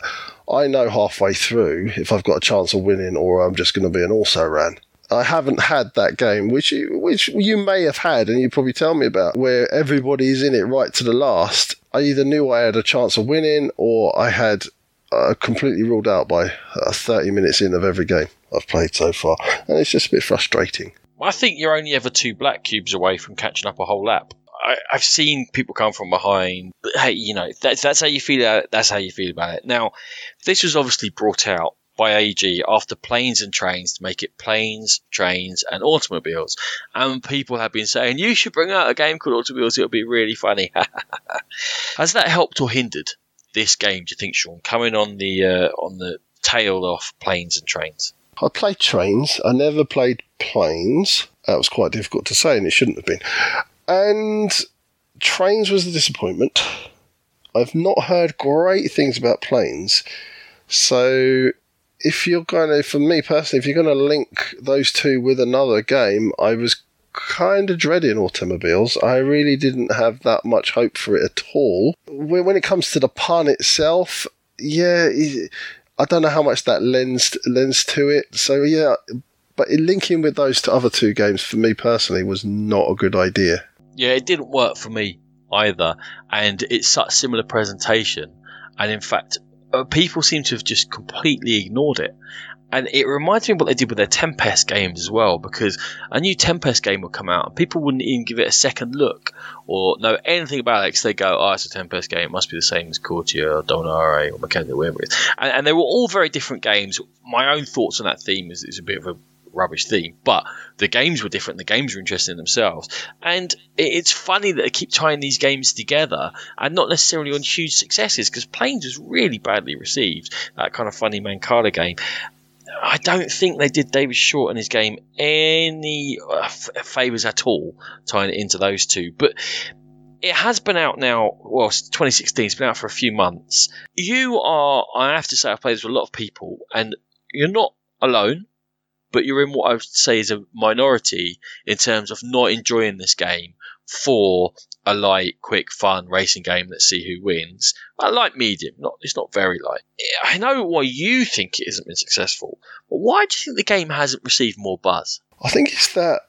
Speaker 1: I know halfway through if I've got a chance of winning or I'm just going to be an also ran. I haven't had that game, which you, which you may have had, and you probably tell me about, where everybody's in it right to the last. I either knew I had a chance of winning, or I had uh, completely ruled out by uh, 30 minutes in of every game I've played so far, and it's just a bit frustrating.
Speaker 2: I think you're only ever two black cubes away from catching up a whole lap. I, have seen people come from behind, but hey, you know that's that's how you feel. That's how you feel about it. Now, this was obviously brought out by AEG after planes and trains to make it planes, trains, and automobiles. And people have been saying, you should bring out a game called Automobiles, it'll be really funny. Has that helped or hindered this game, do you think, Sean, coming on the, uh, on the tail of planes and trains?
Speaker 1: I played trains. I never played planes. That was quite difficult to say, and it shouldn't have been. And trains was a disappointment. I've not heard great things about planes. So if you're going to, for me personally, if you're going to link those two with another game, I was kind of dreading automobiles. I really didn't have that much hope for it at all. When it comes to the pun itself, yeah, I don't know how much that lends lends to it. So yeah, But linking with those other two games for me personally was not a good idea.
Speaker 2: Yeah, it didn't work for me either, and it's such similar presentation, and in fact, Uh, people seem to have just completely ignored it. And it reminds me of what they did with their Tempest games as well, because a new Tempest game would come out and people wouldn't even give it a second look or know anything about it because they go, oh, it's a Tempest game, it must be the same as Courtier or Dominare or Mechanical whatever it is. And, and, they were all very different games. My own thoughts on that theme is, is a bit of a rubbish theme, but the games were different. The games were interesting in themselves, and it's funny that they keep tying these games together and not necessarily on huge successes because Planes was really badly received. That kind of funny Mancala game, I don't think they did David Short and his game any uh, f- favors at all tying it into those two. But it has been out now. Well, 2016. It's been out for a few months. You are, I have to say, I've played this with a lot of people, and you're not alone. But you're in what I would say is a minority in terms of not enjoying this game for a light, quick, fun racing game. Let's see who wins. A light medium, not it's not very light. I know why you think it hasn't been successful, but why do you think the game hasn't received more buzz?
Speaker 1: I think it's that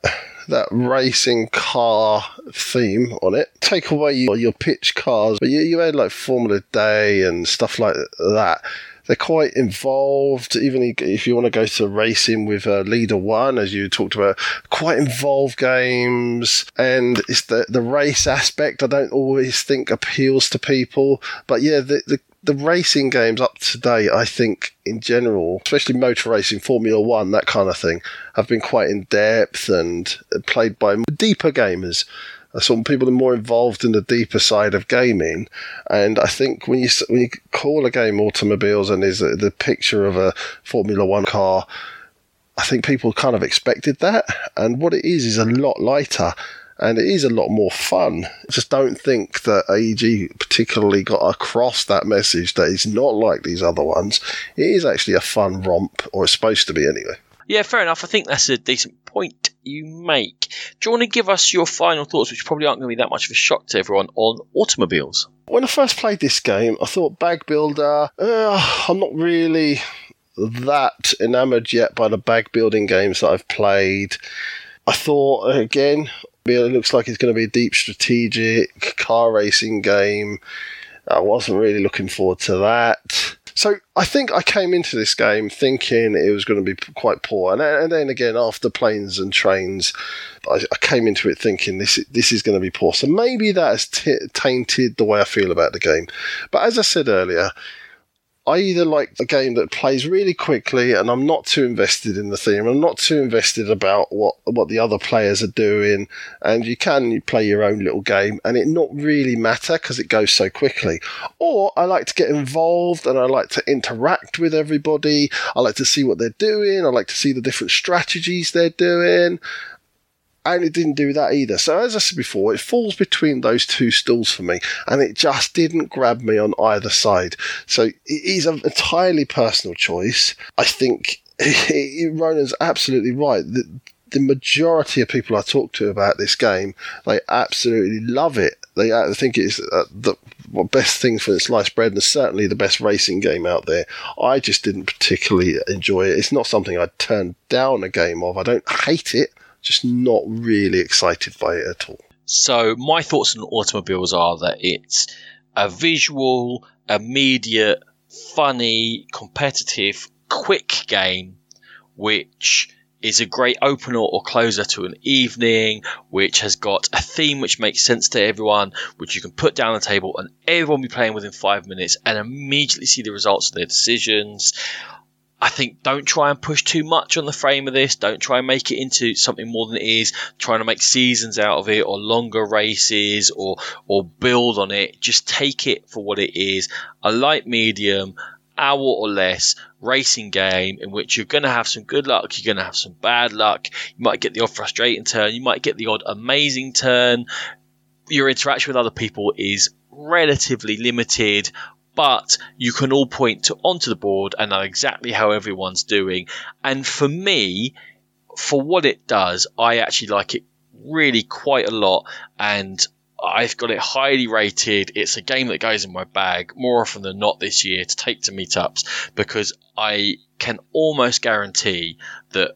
Speaker 1: that racing car theme on it. Take away your, your PitchCars, but you, you had like Formula D and stuff like that they're quite involved. Even if you want to go to racing with uh, Leader One, as you talked about, quite involved games, and it's the the race aspect. I don't always think appeals to people, but yeah, the, the the racing games up to date, I think, in general, especially motor racing, Formula One, that kind of thing, have been quite in depth and played by deeper gamers some people are more involved in the deeper side of gaming. And I think when you when you call a game automobiles and is uh, the picture of a Formula One car, I think people kind of expected that. And what it is is a lot lighter and it is a lot more fun. I just don't think that AEG particularly got across that message that it's not like these other ones. It is actually a fun romp, or it's supposed to be anyway.
Speaker 2: Yeah, fair enough. I think that's a decent point you make. Do you want to give us your final thoughts, which probably aren't going to be that much of a shock to everyone, on automobiles?
Speaker 1: When I first played this game, I thought Bag Builder, uh, I'm not really that enamored yet by the bag building games that I've played. I thought, again, it looks like it's going to be a deep strategic car racing game. I wasn't really looking forward to that. So I think I came into this game thinking it was going to be quite poor, and, and then again after planes and trains, I, I, came into it thinking this this is going to be poor. So maybe that has t- tainted the way I feel about the game. But as I said earlier, I either like a game that plays really quickly and I'm not too invested in the theme. I'm not too invested about what what the other players are doing, and you can play your own little game and it not really matter because it goes so quickly. Or I like to get involved and I like to interact with everybody. I like to see what they're doing. I like to see the different strategies they're doing and it didn't do that either. So as I said before, it falls between those two stools for me, and it just didn't grab me on either side. So it is an entirely personal choice. I think Ronan's absolutely right. The, the majority of people I talk to about this game, they absolutely love it. They uh, think it's uh, the best thing for sliced bread and certainly the best racing game out there. I just didn't particularly enjoy it. It's not something I'd turn down a game of. I don't hate it just not really excited by it at all.
Speaker 2: So my thoughts on automobiles are that it's a visual, immediate, funny, competitive, quick game, which is a great opener or closer to an evening, which has got a theme which makes sense to everyone, which you can put down the table and everyone be playing within five minutes and immediately see the results of their decisions. I think don't try and push too much on the frame of this. Don't try and make it into something more than it is. Trying to make seasons out of it or longer races or or build on it. Just take it for what it is. A light medium, hour or less racing game in which you're going to have some good luck. You're going to have some bad luck. You might get the odd frustrating turn. You might get the odd amazing turn. Your interaction with other people is relatively limited but you can all point to, onto the board and know exactly how everyone's doing. And for me, for what it does, I actually like it really quite a lot. And I've got it highly rated. It's a game that goes in my bag more often than not this year to take to meetups because I can almost guarantee that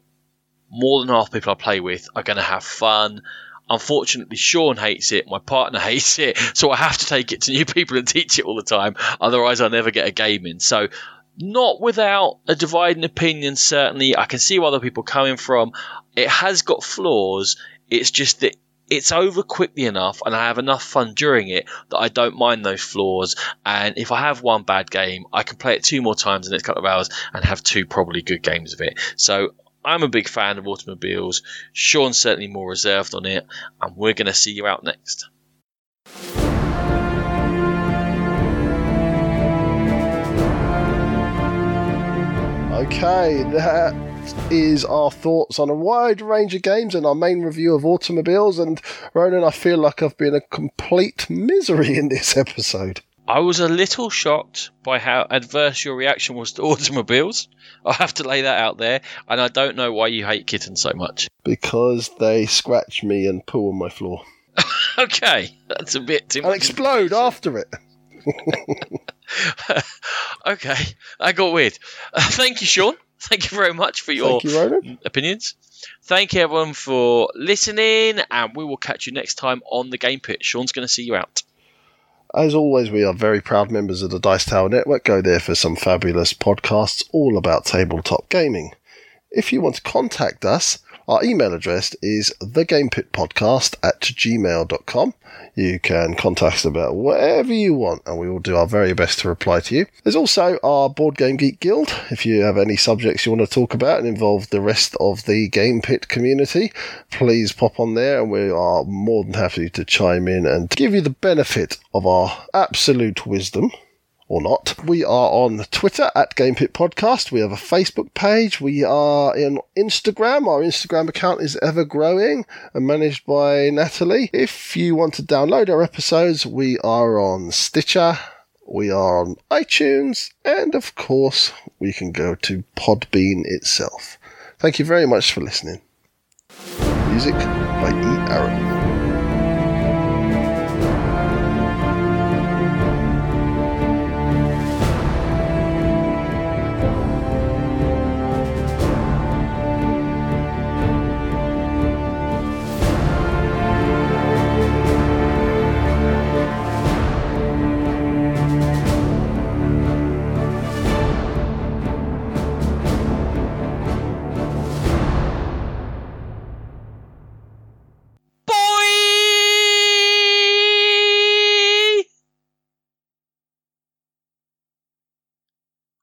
Speaker 2: more than half the people I play with are going to have fun. Unfortunately, Sean hates it. My partner hates it. So I have to take it to new people and teach it all the time. Otherwise, I'll never get a game in. So, not without a dividing opinion, certainly. I can see where other people coming from. It has got flaws. It's just that it's over quickly enough and I have enough fun during it that I don't mind those flaws. And if I have one bad game, I can play it two more times in the next couple of hours and have two probably good games of it. So I'm a big fan of automobiles. Sean's certainly more reserved on it, and we're going to see you out next.
Speaker 1: Okay, that is our thoughts on a wide range of games and our main review of automobiles. And Ronan, I feel like I've been a complete misery in this episode.
Speaker 2: I was a little shocked by how adverse your reaction was to automobiles. I have to lay that out there, and I don't know why you hate kittens so much.
Speaker 1: Because they scratch me and poo on my floor.
Speaker 2: okay, that's a bit too.
Speaker 1: I'll explode after it.
Speaker 2: okay, I got weird. Uh, thank you, Sean. Thank you very much for your thank
Speaker 1: you,
Speaker 2: opinions. Thank you, everyone, for listening, and we will catch you next time on the Game Pit. Sean's going to see you out.
Speaker 1: As always, we are very proud members of the Dice Tower Network. Go there for some fabulous podcasts all about tabletop gaming. If you want to contact us, our email address is thegamepitpodcast at gmail.com. You can contact us about whatever you want, and we will do our very best to reply to you. There's also our Board Game Geek Guild. If you have any subjects you want to talk about and involve the rest of the Game Pit community, please pop on there, and we are more than happy to chime in and give you the benefit of our absolute wisdom or not. We are on Twitter at GamePit Podcast. We have a Facebook page. We are in Instagram. Our Instagram account is ever growing and managed by Natalie. If you want to download our episodes, we are on Stitcher. We are on iTunes, and of course, we can go to Podbean itself. Thank you very much for listening. Music by E. Aaron.